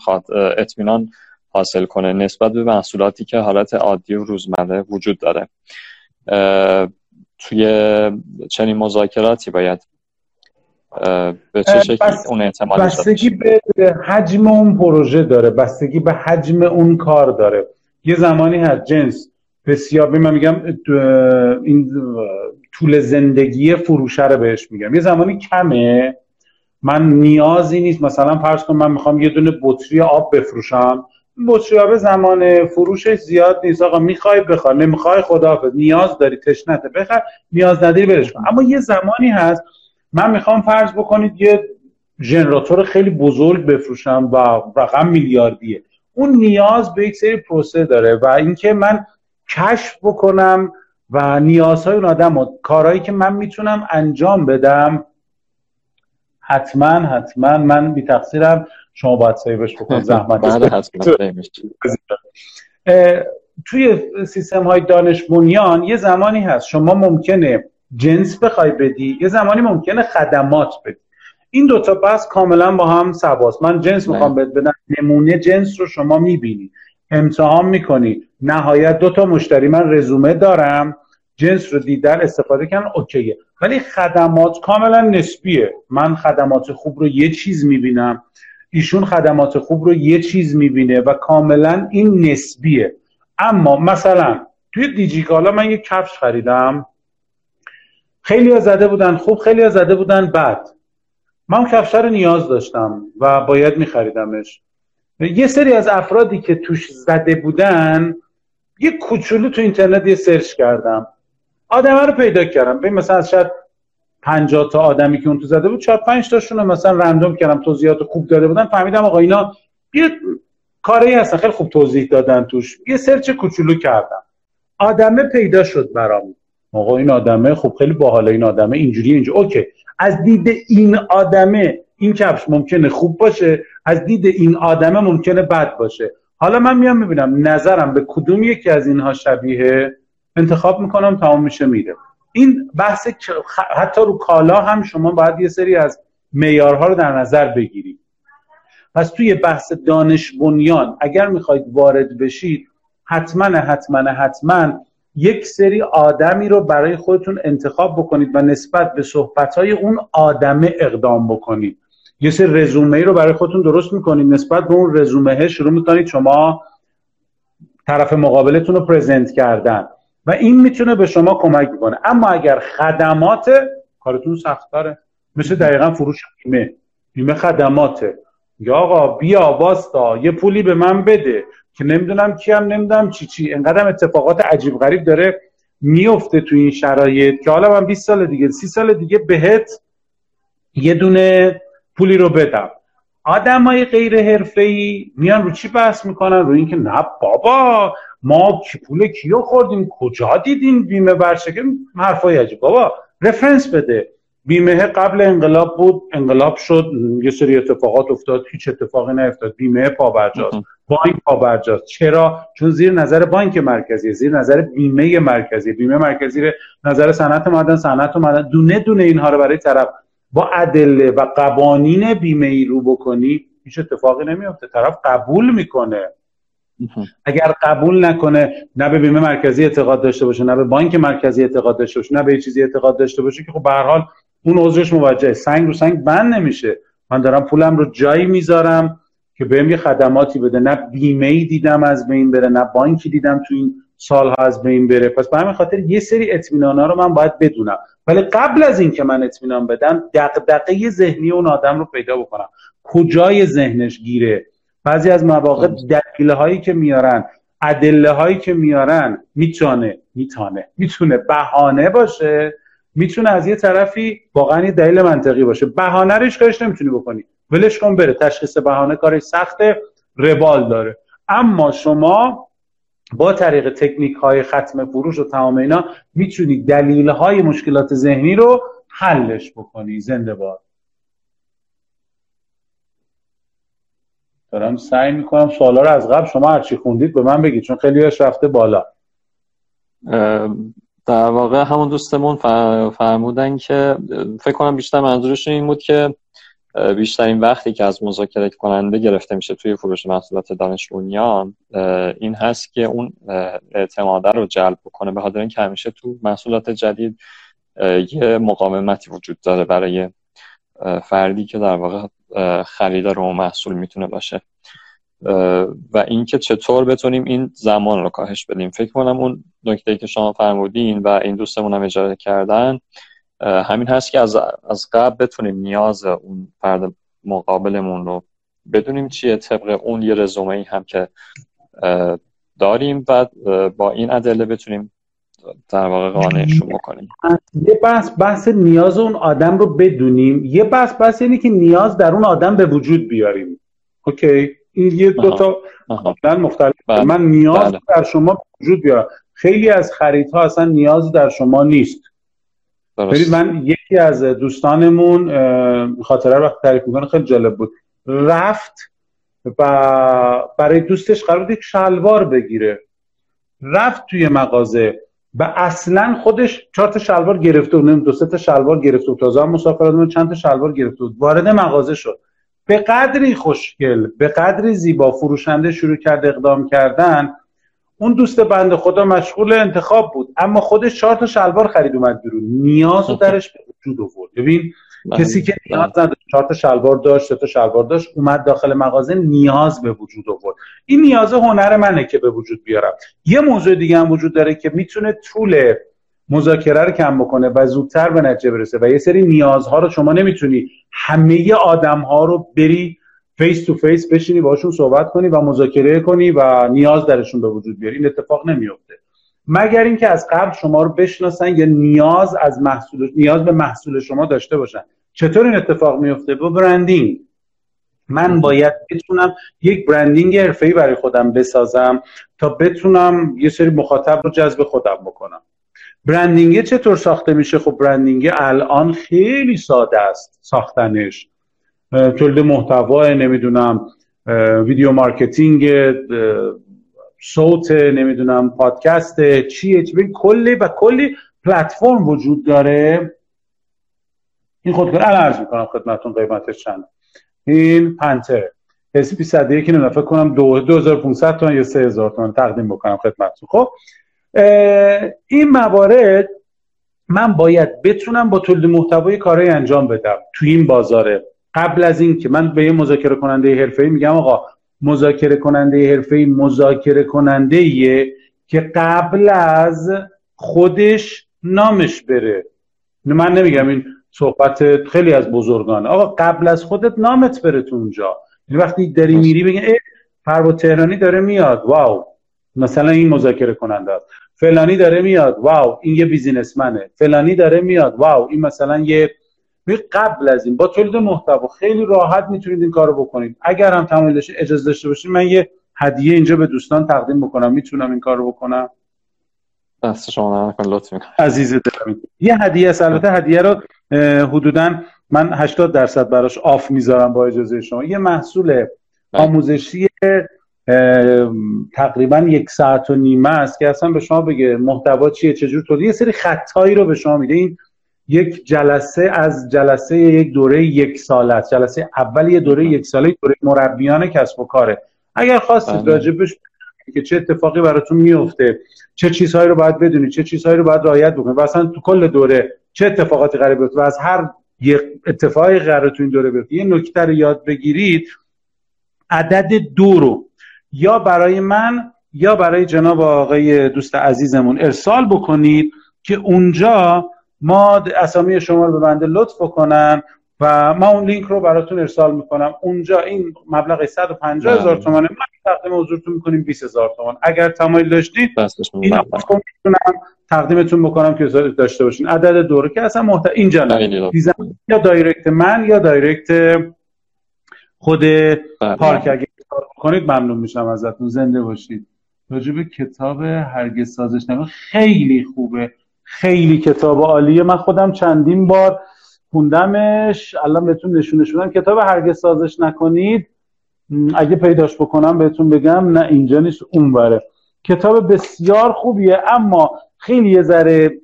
اطمینان حاصل کنه نسبت به محصولاتی که حالت عادی و روزمره وجود داره. توی چنین مذاکراتی باید به چه شکلی اون اعتماد بستگی به حجم اون پروژه داره بستگی به حجم اون کار داره. یه زمانی هست جنس بسیار من میگم این طول زندگی فروشه رو بهش میگم. یه زمانی کمه. من نیازی نیست. مثلا فرض کن من می‌خوام یه دونه بطری آب بفروشم. بطری آب زمان فروشش زیاد نیست. آقا می‌خوای بخواه نمی‌خوای خدا نیاز داری. تشنته بخر. نیاز نداری برش کن. اما یه زمانی هست. من می‌خوام فرض بکنید یه ژنراتور خیلی بزرگ بفروشم و رقم میلیاردیه. اون نیاز به یک سری پروسه داره و اینکه من کشف بکنم و نیازهای اون آدم و کارهایی که من می‌تونم انجام بدم حتما حتما من بی تقصیرم. شما باید سیبش بکنید زحمت بله، توی سیستم های دانش بنیان یه زمانی هست. شما ممکنه جنس بخوای بدی یه زمانی ممکنه خدمات بدی. این دوتا بس کاملا با هم سواست من جنس می‌خوام بله. بدم نمونه جنس رو شما می‌بینی. امتحان می‌کنی. نهایت دو تا مشتری من رزومه دارم. جنس رو دیدن استفاده کردن اوکیه. ولی خدمات کاملا نسبیه. من خدمات خوب رو یه چیز می‌بینم. ایشون خدمات خوب رو یه چیز می‌بینه و کاملا این نسبیه. اما مثلا توی دیجیکالا من یه کفش خریدم. خیلی زده بودن خوب خیلی زده بودن بد. من کفش رو نیاز داشتم و باید میخریدمش. یه سری از افرادی که توش زده بودن یه کوچولو تو اینترنت یه سرچ کردم. آدم رو پیدا کردم. ببین مثلا شاید 50 تا آدمی که اون تو زده بود 4 5 تاشون مثلا رندوم کردم توضیحات خوب داده بودن. فهمیدم آقا اینا یه کاری هستن خیلی خوب توضیح دادن توش. یه سرچ کوچولو کردم. آدمه پیدا شد برام. آقا این آدمه خب خیلی باحاله این آدمه اینجوری اینجوری اوکی. از دید این آدمه این کفش ممکنه خوب باشه از دید این آدمه ممکنه بد باشه. حالا من میام می‌بینم نظرم به کدوم یکی از اینها شبیه؟ انتخاب می‌کنم تمام میشه میره. این بحث حتی رو کالا هم شما باید یه سری از معیارها رو در نظر بگیرید. پس توی بحث دانش بنیان اگر می‌خواید وارد بشید حتما حتما حتما یک سری آدمی رو برای خودتون انتخاب بکنید و نسبت به صحبتهای اون آدمه اقدام بکنید. یه سری رزومه ای رو برای خودتون درست می‌کنید نسبت به اون رزومه شروع می‌کنید شما طرف مقابلتون رو پرزنت کردن و این می‌تونه به شما کمک بکنه. اما اگر خدمات کارتون سختره مثل دقیقا فروش بیمه. بیمه خدماته. یا آقا بیا واستا یه پولی به من بده که نمی‌دونم کیم نمی‌دونم چی چی. انقدر اتفاقات عجیب غریب داره میفته تو این شرایط که حالا من 20 سال دیگه 30 سال دیگه بهت یه دونه پولی رو بدم. آدمای غیر ای میان رو چی بحث می‌کنن؟ رو اینکه نه بابا ما کی پول کیو خوردیم؟ کجا دیدیم بیمه برشکه حرفای عجیب. بابا رفرنس بده. بیمه قبل انقلاب بود انقلاب شد یه سری اتفاقات افتاد هیچ اتفاقی نیفتاد. بیمه پابرجاست. بانک پابرجاست. چرا؟ چون زیر نظر بانک مرکزی زیر نظر بیمه مرکزی بیمه مرکزی نظر صنعت معدن صنعت معدن دونه دونه اینها رو برای طرف با ادله و قوانین بیمه ای رو بکنی هیچ اتفاقی نمیفته طرف قبول می‌کنه. اگر قبول نکنه نه به بیمه مرکزی اعتقاد داشته باشه نه به بانک مرکزی اعتقاد داشته باشه نه به چیزی اعتقاد داشته باشه که خب به حال اون عذرش موجه سنگ رو سنگ بند نمیشه. من دارم پولم رو جایی می‌ذارم که بهم یه خدماتی بده. نه بیمه ای دیدم از بین بره نه بانکی دیدم تو این سالها از بین بره. پس به همین خاطر یه سری اطمینانا رو من باید بدونم. ولی قبل از اینکه من اطمینان بدم دغدغه ذهنی اون آدم رو پیدا بکنم. کجای ذهنش گیره؟ بعضی از مواقع دلیل هایی که میارن ادله هایی که میارن می‌تونه می‌تونه می‌تونه بهانه باشه. می‌تونه از یه طرفی واقعا یه دلیل منطقی باشه. بهانه رو کارش نمی‌تونی بکنی. ولش کن بره. تشخیص بهانه کارش سخته. روال داره. اما شما با طریق تکنیک های ختم فروش و تمام اینا می‌تونی دلیل های مشکلات ذهنی رو حلش بکنی. زنده باد. دارم سعی می‌کنم سوالا رو از قبل شما هرچی خوندید به من بگید چون خیلی رفته بالا. در واقع همون دوستمون فرمودن که فکر کنم بیشتر منظورشون این بود که بیشترین وقتی که از مذاکره کننده گرفته میشه توی فروش محصولات دانش بنیان این هست که اون اعتماده رو جلب بکنه به خاطر اینکه همیشه تو محصولات جدید یه مقاومتی وجود داره برای فردی که در واقع خریدار اون محصول می‌تونه باشه. و اینکه چطور بتونیم این زمان رو کاهش بدیم. فکر کنم اون نکته که شما فرمودین و این دوستمون هم اجاره کردن همین هست که از, از قبل بتونیم نیاز اون فرد مقابلمون رو بدونیم چیه طبق اون یه رزومه ای هم که داریم و با این ادله بتونیم در واقع قانعشون بکنیم. یه بحث بحث نیاز اون آدم رو بدونیم. یه بحث بحث اینه که نیاز در اون آدم به وجود بیاریم. اوکی؟ این یه دو تا مختلف. بله. من نیاز بله. در شما وجود بیارم. خیلی از خریدها اصلا نیاز در شما نیست. ببینید من یکی از دوستانمون خاطره رو تعریف می‌کنه خیلی جالب بود. رفت و برای دوستش قرار بود یک شلوار بگیره. رفت توی مغازه و اصلا خودش چهار تا شلوار گرفته بود دو سه تا شلوار گرفته بود. تازه هم مسافرت چند تا شلوار گرفته بود. وارد مغازه شد. به قدری خوشگل به قدری زیبا فروشنده شروع کرد اقدام کردن. اون دوست بنده خدا مشغول انتخاب بود. اما خودش چهار تا شلوار خرید اومد بیرون. نیاز رو درش به وجود آورد. ببین بله. کسی که نیاز. نداشت چهار تا شلوار داشت تا شلوار داشت اومد داخل مغازه نیاز به وجود آورد. این نیاز هنر منه که به وجود بیارم. یه موضوع دیگه هم وجود داره که می‌تونه طول مذاکره رو کم بکنه و زودتر به نتیجه برسه و یه سری نیازها رو شما نمی‌تونی همه آدم ها رو بری face to face بشینی باشون صحبت کنی و مذاکره کنی و نیاز درشون به وجود بیاری. این اتفاق نمیفته مگر اینکه از قبل شما رو بشناسن یا نیاز از محصول نیاز به محصول شما داشته باشن. چطور این اتفاق میفته با branding من باید بتونم یک branding حرفه‌ای برای خودم بسازم تا بتونم یه سری مخاطب رو جذب خودم بکنم. branding چطور ساخته میشه؟ خب branding الان خیلی ساده است ساختنش. تولید محتوا نمی‌دونم video marketing صوت نمی‌دونم پادکست چیه چی کلی و کلی پلتفرم وجود داره. این خودکار الان عرض می‌کنم خدمتتون قیمتش چند. این پنتر. SP صده که فکر کنم 2500 تومن یا 3000 تومن. تقدیم بکنم خدمتتون. خب این موارد من باید بتونم با تولید محتوای کارهای انجام بدم تو این بازاره. قبل از این که من به یه مذاکره کننده حرفه‌ای میگم آقا مذاکره کننده حرفه‌ای مذاکره کننده که قبل از خودش نامش بره. من نمیگم این صحبت خیلی از بزرگان آقا قبل از خودت نامت بره تو اونجا. یعنی وقتی داری میری بگن ای فروا تهرانی داره میاد. واو. مثلا این مذاکره کننده است. فلانی داره میاد. واو. این یه بیزینسمنه. فلانی داره میاد. واو. این مثلا یه قبل از این با تولید محتوا. خیلی راحت می‌تونید این کارو بکنید. اگر هم تمایل داشتید اجازه داشته باشید من یه هدیه اینجا به دوستان تقدیم بکنم. می‌تونم این کارو بکنم. دست شما نکن لطف عزیز دلم. یه هدیه است. البته هدیه رو حدودا من 80 درصد براش آف می‌ذارم با اجازه شما. یه محصول بله. آموزشی تقریبا یک ساعت و نیمه است که اصلا به شما بگه محتوا چیه چجور تولید. یه سری خطایی رو به شما میده. این یک جلسه از جلسه یک دوره یک ساله است. جلسه اول یه دوره یک ساله دوره مربیان کسب و کاره. اگر خواستید بله. راجبش که چه اتفاقی براتون میفته چه چیزهایی رو باید بدونید چه چیزهایی رو باید رعایت بکنید و اصلا تو کل دوره چه اتفاقاتی قرار بیفته و از هر یه اتفاقی قرار تو این دوره بیفته. یه نکته رو یاد بگیرید عدد دو رو یا برای من یا برای جناب آقای دوست عزیزمون ارسال بکنید که اونجا ما اسامی شما رو به بنده لطف کنم و من اون لینک رو براتون ارسال می‌کنم. اونجا این مبلغ 150 هزار بله. تومانه من تقدیم حضورتون می‌کنیم 20 هزار تومان. اگر تمایل داشتید این می‌تونم تقدیمتون بکنم که داشته باشین. عدد دوره که اصلا محت... اینجا نه. یا دایرکت من یا دایرکت خود بله. پارک. اگه کنید ممنون میشم ازتون. زنده باشید. راجب کتاب هرگز سازش نمی خیلی خوبه. خیلی کتاب عالیه. من خودم چندین بار خوندمش. الان بهتون نشونش بدم کتاب هرگز سازش نکنید. اگه پیداش بکنم بهتون بگم. نه اینجا نیست اونوره کتاب بسیار خوبیه اما خیلی یه ذره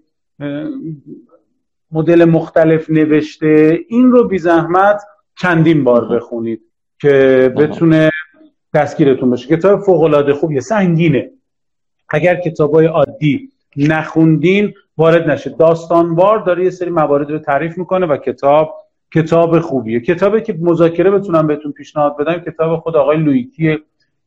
مدل مختلف نوشته. این رو بی زحمت چندین بار بخونید که بتونه دستگیرتون بشه کتاب فوق العاده خوبیه سنگینه. اگر کتابای عادی نخوندین وارد نشه. داستانوار داره یه سری موارد رو تعریف می‌کنه و کتاب کتاب خوبیه. کتابی که مذاکره بتونم بهتون پیشنهاد بدم کتاب خود آقای لویکی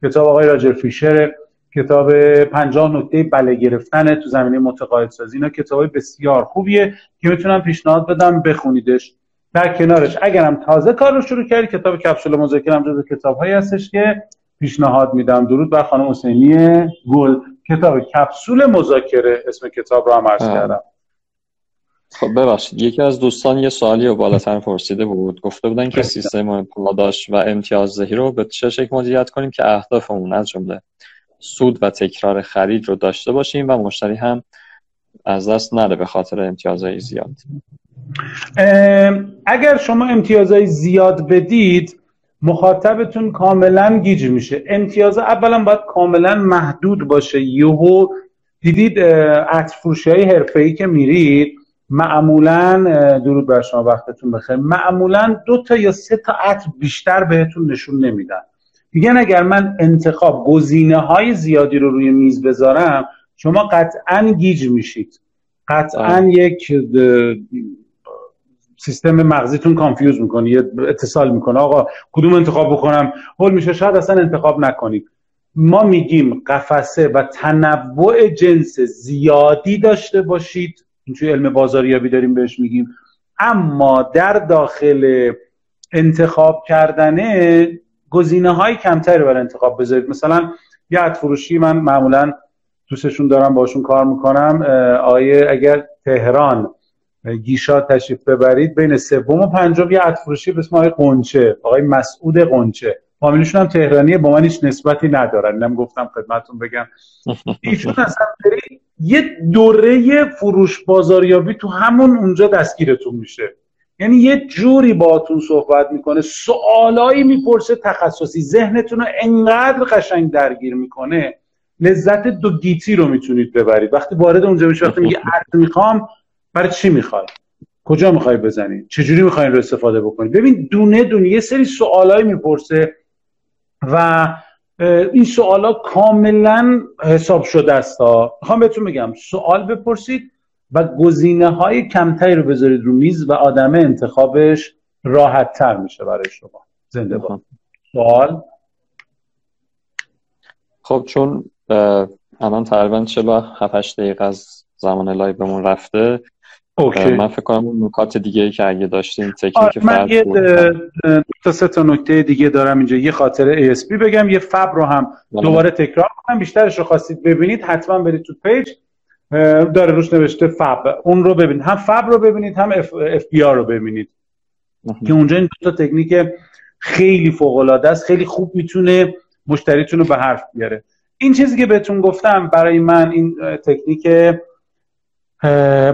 کتاب آقای راجر فیشر کتاب پنجاه نکته بله گرفتن تو زمینه متقاعد سازی اینا کتاب بسیار خوبیه که می‌تونم پیشنهاد بدم بخونیدش در کنارش. اگرم تازه کار رو شروع کردی کتاب کپسول مذاکره هم جز کتاب هایی هستش که پیشنهاد میدم. درود بر خانم حسینی گل. کتاب کپسول مذاکره اسم کتاب رو هم عرض کردم. خب ببخشید یکی از دوستان یه سوالی رو بالاتر پرسیده بود. گفته بودن که سیستم پاداش و امتیازدهی رو به چه شکل مدیریت کنیم که اهدافمون از جمله سود و تکرار خرید رو داشته باشیم و مشتری هم از دست نده به خاطر امتیازهای زیاد. اگر شما امتیازهای زیاد بدید مخاطبتون کاملا گیج میشه. امتیاز اولا باید کاملا محدود باشه. یهو دیدید عطر فروشی های حرفه‌ای که میرید معمولا درود بر شما وقتتون بخیر. معمولا دو تا یا سه تا عطر بیشتر بهتون نشون نمیدن. میگن اگر من انتخاب گزینه های زیادی رو روی میز بذارم شما قطعا گیج میشید. قطعا یک سیستم مغزیتون confuse می‌کنه اتصال می‌کنه. آقا کدوم انتخاب بکنم؟ حل میشه شاید اصلا انتخاب نکنید. ما میگیم قفسه و تنوع جنس زیادی داشته باشید. این علم بازاریابی داریم بهش میگیم. اما در داخل انتخاب کردنه گزینه های کمتری برای انتخاب بذارید. مثلا یه فروشی من معمولا دوستشون دارم باشون کار می‌کنم. آیه اگر تهران گیشا تشریف ببرید بین سوم و پنجم یه فروشی به اسم آقای قنچه آقای مسعود قنچه. فامیلشون هم تهرانیه با من هیچ نسبتی ندارن. اینم گفتم خدمتتون بگم. ایشون اصلا یه دوره فروش بازاریابی تو همون اونجا دستگیرتون میشه. یعنی یه جوری باهاتون صحبت می‌کنه سوالایی می‌پرسه تخصصی ذهنتون رو انقدر قشنگ درگیر می‌کنه لذت دو گیتی رو می‌تونید ببرید. وقتی وارد اونجا میشه وقتی میگه می‌خوام برای چی می‌خوای؟ کجا می‌خوای بزنی؟ چجوری می‌خوای رو استفاده بکنی؟ ببین دونه دونه یه سری سوالایی می‌پرسه و این سوالا کاملا حساب شده است. می‌خوام بهتون بگم سوال بپرسید و گزینه های کمتری رو بذارید رو میز و آدم انتخابش راحت تر میشه برای شما. زنده با سوال؟ خب چون الان تقریبا 47 دقیقه از زمان live مون رفته OK. من فکر کنم اون نکات دیگه ای که اگه داشتیم تکنیک آره من یه تا سه تا نکته دیگه دارم اینجا. یه خاطره ASAP بگم یه FAB رو هم بله. دوباره تکرار کنم. بیشترش رو خواستید ببینید حتما برید تو page. داره روش نوشته فب. اون رو ببینید. هم فب رو ببینید هم اف, بی رو ببینید. که اونجا این دو تا تکنیک خیلی فوق العاده است. خیلی خوب می‌تونه مشتریتون رو به حرف بیاره. این چیزی که بهتون گفتم برای من این تکنیک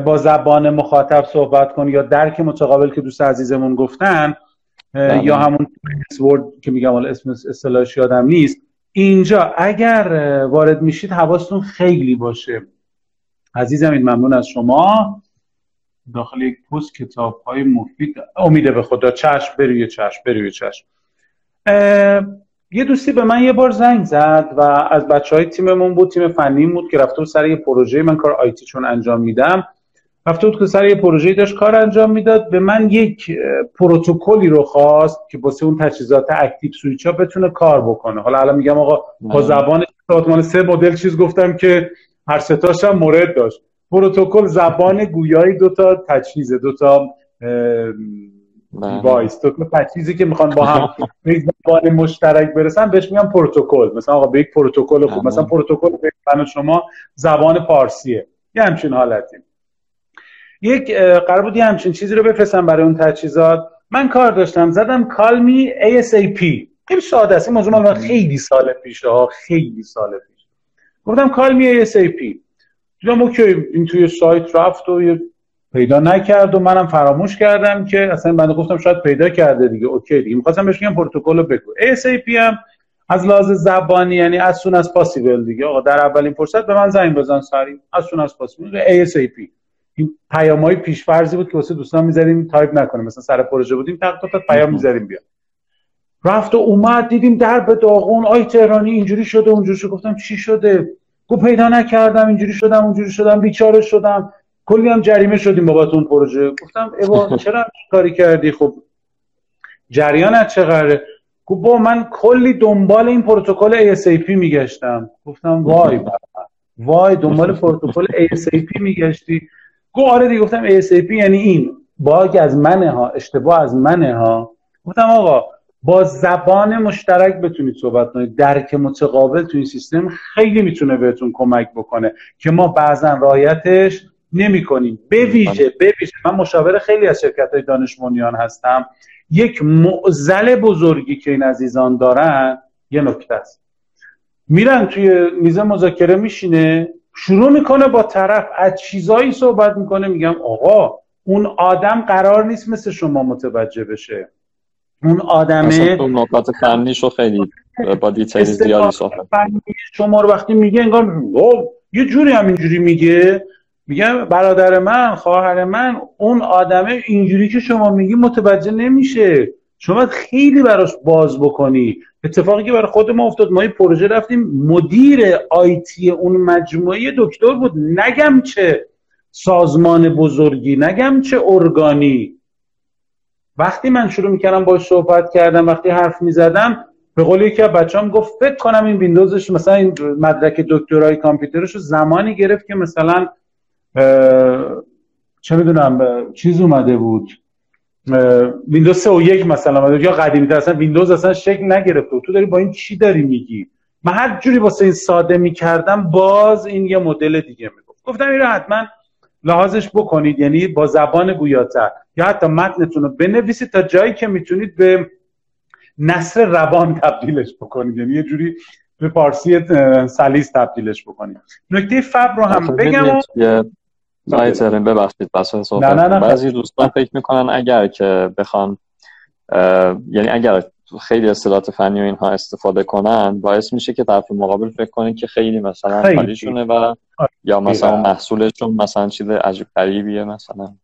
با زبان مخاطب صحبت کن یا درک متقابل که دوست عزیزمون گفتن بله. یا همون ورد که میگم حالا اسم اصطلاحش یادم نیست. اینجا اگر وارد میشید حواستون خیلی باشه. عزیزمین ممنون از شما. داخل یک پست کتاب های مفید. امیده به خدا چشم بروی چشم بروی چشم. یه دوستی به من یه بار زنگ زد و از بچه های تیممون بود تیم فنی بود که رفته بود سر یه پروژه من کار IT چون انجام میدم. رفته بود که سر یه پروژه داشت کار انجام می‌داد. به من یک پروتکلی رو خواست که واسه اون تجهیزات active switch ها بتونه کار بکنه. حالا الان میگم آقا با زبان ساختمان سه مدل چیز گفتم که هر ستاش هم مورد داشت. پروتکل زبان گویایی دو تا تجهیز دو تا device دو تا تجهیزی که می‌خوان با هم به زبان مشترک برسن بهش میگن پروتکل. مثلا آقا به یک پروتکل خوب. مثلا پروتکل من شما زبان پارسیه. یه همچین حالتی. یک قرار بود یه همچین چیزی رو بفرستم برای اون تجهیزات. من کار داشتم. زدم call me ASAP خیلی ساده است. این موضوع من خیلی سال پیشه ها. خیلی سال پیش. گفتم call me ASAP دیدم OK این توی سایت رفت و پیدا نکرد و منم فراموش کردم که اصلا بنده گفتم شاید پیدا کرده دیگه. OK دیگه. می‌خواستم بهش بگم پروتکل رو بگو. ASAP هم از لحاظ زبانی یعنی as soon as possible دیگه. آقا در اولین فرصت به من زنگ بزن سری as soon as possible ASAP این پیامای پیشفرضی بود که واسه دوستان می‌ذاریم تایپ نکنه مثلا سر پروژه بودیم تق تا پیام می‌ذاریم بیا رفت و اومد دیدیم در به داغون. آی تهرانی اینجوری شده اونجوری شده. گفتم چی شده؟ گفت پیدا نکردم اینجوری شدم اونجوری شدم بیچاره شدم. کلی هم جریمه شدیم بابت اون پروژه. گفتم ایوا چرا کاری کردی؟ خب جریان از چقدره؟ گفت با من کلی دنبال این پروتکل ASAP میگشتم. گفتم وای وای دنبال پروتکل ASAP میگشتی. گفت آره دیگه گفتم ASAP یعنی این باگ از منه ها اشتباه از منه ها. گفتم آقا با زبان مشترک بتونید صحبت کنید. درک متقابل تو این سیستم خیلی می‌تونه بهتون کمک بکنه که ما بعضا رایتش نمی کنیم به ویژه به ویژه. من مشاور خیلی از شرکت های دانش هستم. یک معزل بزرگی که این عزیزان دارن یه نکته است. میرن توی میزه مذاکره میشینه شروع می‌کنه با طرف از چیزایی صحبت می‌کنه میگم آقا اون آدم قرار نیست مثل شما متوجه بشه. اون آدمه اون نکات فنیشو خیلی با دیتیل زیادی صحبت شما رو وقتی میگه انگار یه جوری هم اینجوری میگه. میگم برادر من خواهر من اون آدمه اینجوری که شما میگی متوجه نمیشه. شما خیلی براش باز بکنی. اتفاقی که برای خود ما افتاد ما این پروژه رفتیم. مدیر آیتی اون مجموعه دکتر بود. نگم چه سازمان بزرگی نگم چه ارگانی. وقتی من شروع می‌کردم باش صحبت کردم وقتی حرف می‌زدم به قول یکی از بچه‌ام گفت فکر کنم این ویندوزش مثلا این مدرک دکترای کامپیوترش رو زمانی گرفت که مثلا چه می‌دونم چیز اومده بود. ویندوز 3 و 1 مثلا اومده یا قدیمی اصلا ویندوز اصلا شکل نگرفته تو داری با این چی داری میگی؟ من هر جوری واسه این ساده می‌کردم باز این یه مدل دیگه می‌گفت. گفتم این رو حتما لحاظش بکنید. یعنی با زبان گویاتر. یا حتی متنتون رو بنویسید تا جایی که می‌تونید به نصر روان تبدیلش بکنید. یعنی یه جوری به فارسی سلیس تبدیلش بکنید. نکته فب رو هم بگم نه ببخشید بس صحبت نه نه بعضی دوستان فکر می‌کنن اگر که بخوان یعنی اگر خیلی اصطلاحات فنی و اینها استفاده کنن باعث میشه که طرف مقابل فکر کنه که خیلی مثلا خالیشونه و آره. یا مثلا محصولشون مثلا چیز عجیب غریبیه مثلا.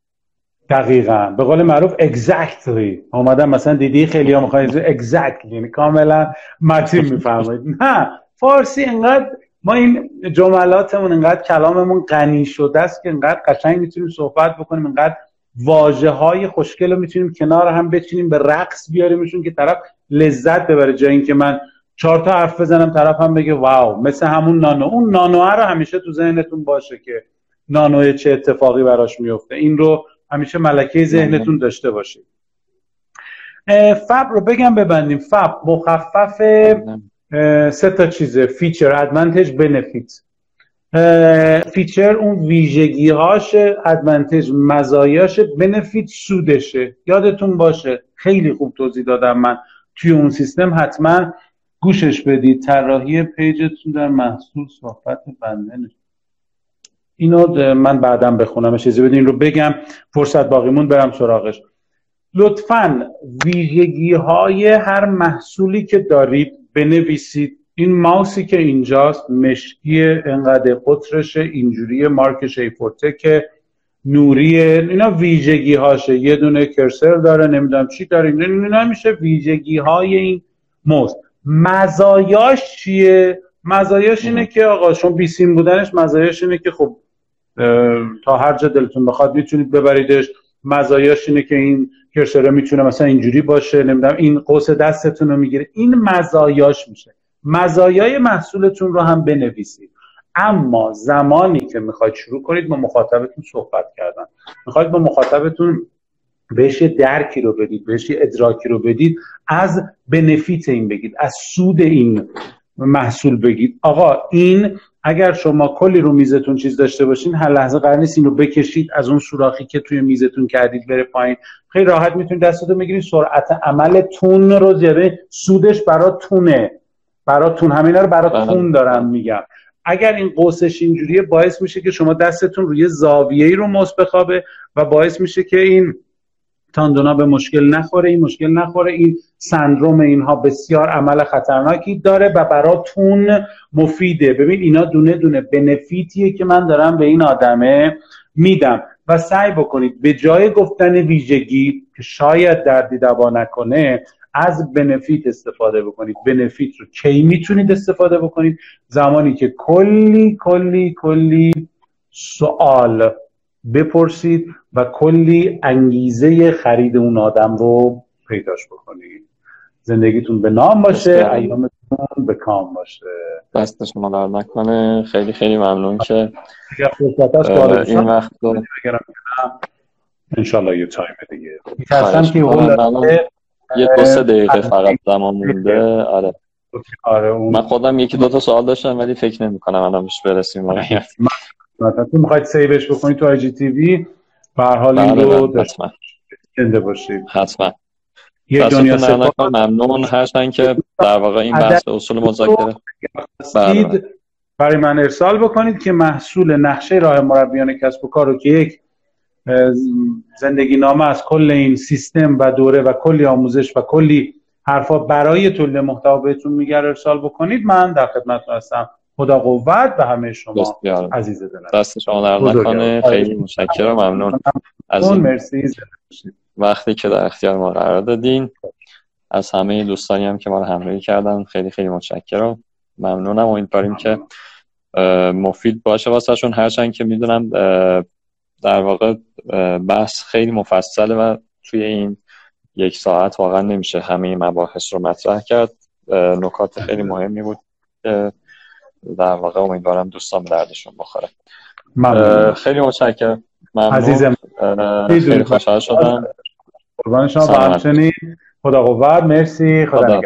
دقیقا. به قول معروف exactly. اومدن مثلا دیدی خیلی ها می‌خواین exactly. یعنی کاملا متین میفرمایید نه فارسی انقدر ما این جملاتمون انقدر کلاممون غنی شده است که انقدر قشنگ می‌تونیم صحبت بکنیم انقدر واجه های خوشگل رو می‌تونیم کنار هم بچینیم به رقص بیاریمشون که طرف لذت ببره جای اینکه من چهار تا حرف بزنم طرف هم بگه واو مثل همون نانو. اون نانو رو همیشه تو ذهنتون باشه که نانو چه اتفاقی براش میفته این رو همیشه ملکه ذهنتون داشته باشید. فب رو بگم ببندیم. فب مخفف سه تا چیزه. feature advantage benefit. feature اون ویژگی هاش advantage مزایاش benefit سودشه. یادتون باشه خیلی خوب توضیح دادم من. توی اون سیستم حتما گوشش بدید. طراحی page تون در محصول صحبت بنده اینو من بعدم بخونم. چیزی بدین رو بگم. فرصت باقیمون برم سراغش. لطفا ویژگی های هر محصولی که دارید بنویسید. این ماوسی که اینجاست مشکی انقدر قطرش اینجوری مارک که نوری اینا ویژگی هاشه یه دونه کرسر داره نمی‌دونم چی داره. اینا میشه ویژگی های این موز. مزایاش چیه؟ مزایاش اینه که آقا شما بیسیم بودنش مزایاش اینه که خب تا هر جا دلتون بخواد می‌تونید ببریدش. مزایاش اینه که این کرسره می‌تونه مثلا اینجوری باشه نمی‌دونم این قوس دستتون رو می‌گیره. این مزایاش میشه. مزایای محصولتون رو هم بنویسید. اما زمانی که می‌خواید شروع کنید با مخاطبتون صحبت کردن. می‌خواید با مخاطبتون بهش درکی رو بدید بهش ادراکی رو بدید از بنفیت این بگید از سود این محصول بگید. آقا این اگر شما کلی رو میزتون چیز داشته باشین هر لحظه قرار نیست این رو بکشید از اون سوراخی که توی میزتون کردید بره پایین. خیلی راحت می‌تونید دستتون بگیرید. سرعت عملتون رو زیاده سودش براتونه براتون همینا رو براتون بله. دارم میگم. اگر این قوسش اینجوریه باعث میشه که شما دستتون روی زاویه رو مص بخوابه و باعث میشه که این تاندونا به مشکل نخوره این مشکل نخوره این سندروم اینها بسیار عمل خطرناکی داره و براتون مفیده. ببین اینا دونه دونه بنفیتیه که من دارم به این آدمه میدم. و سعی بکنید به جای گفتن ویژگی که شاید دردی دوا نکنه از بنفیت استفاده بکنید. بنفیت رو کی می‌تونید استفاده بکنید؟ زمانی که کلی کلی کلی سوال بپرسید و کلی انگیزه خرید اون آدم رو پیداش بکنید. زندگیتون به نام باشه ایامتون به کام باشه. دست شما درد نکنه. خیلی خیلی ممنون که این وقت رو انشالله یه time دیگه. میترسم که یه دو سه دقیقه فقط زمان مونده. آره. آره من خودم یکی دو تا سوال داشتم ولی فکر نمی کنم الان بهش برسیم. مثلا تو می‌خواید save ش بکنید تو IGTV؟ به هر حال این رو بله، زنده باشید. حتما. یه دنیا ممنون هستن که در واقع این بحث اصول مذاکره بله. برای من ارسال بکنید که محصول نقشه راه مربیان کسب و کار رو که یک زندگی نامه از کل این سیستم و دوره و کلی آموزش و کلی حرفا برای تولید محتوا بهتون میگر ارسال بکنید. من در خدمتتون هستم. خدا قوت به همه شما عزیز دلم. دست شما در نکنه. خیلی متشکرم. ممنون. از این مرسی. وقتی که در اختیار ما قرار دادین. از همه دوستانی هم که ما رو همراهی کردن خیلی خیلی متشکرم. ممنونم امیدواریم که مفید باشه واسه شون هرچند که می‌دونم در واقع بحث خیلی مفصله و توی این یک ساعت واقعا نمیشه همه مباحث رو مطرح کرد. نکات خیلی مهمی بود در واقع امیدوارم دوستان دردشون بخوره. خیلی متشکرم. عزیزم خیلی خوشحال شدم. قربان شما خدا قوت. مرسی. خدا, خدا.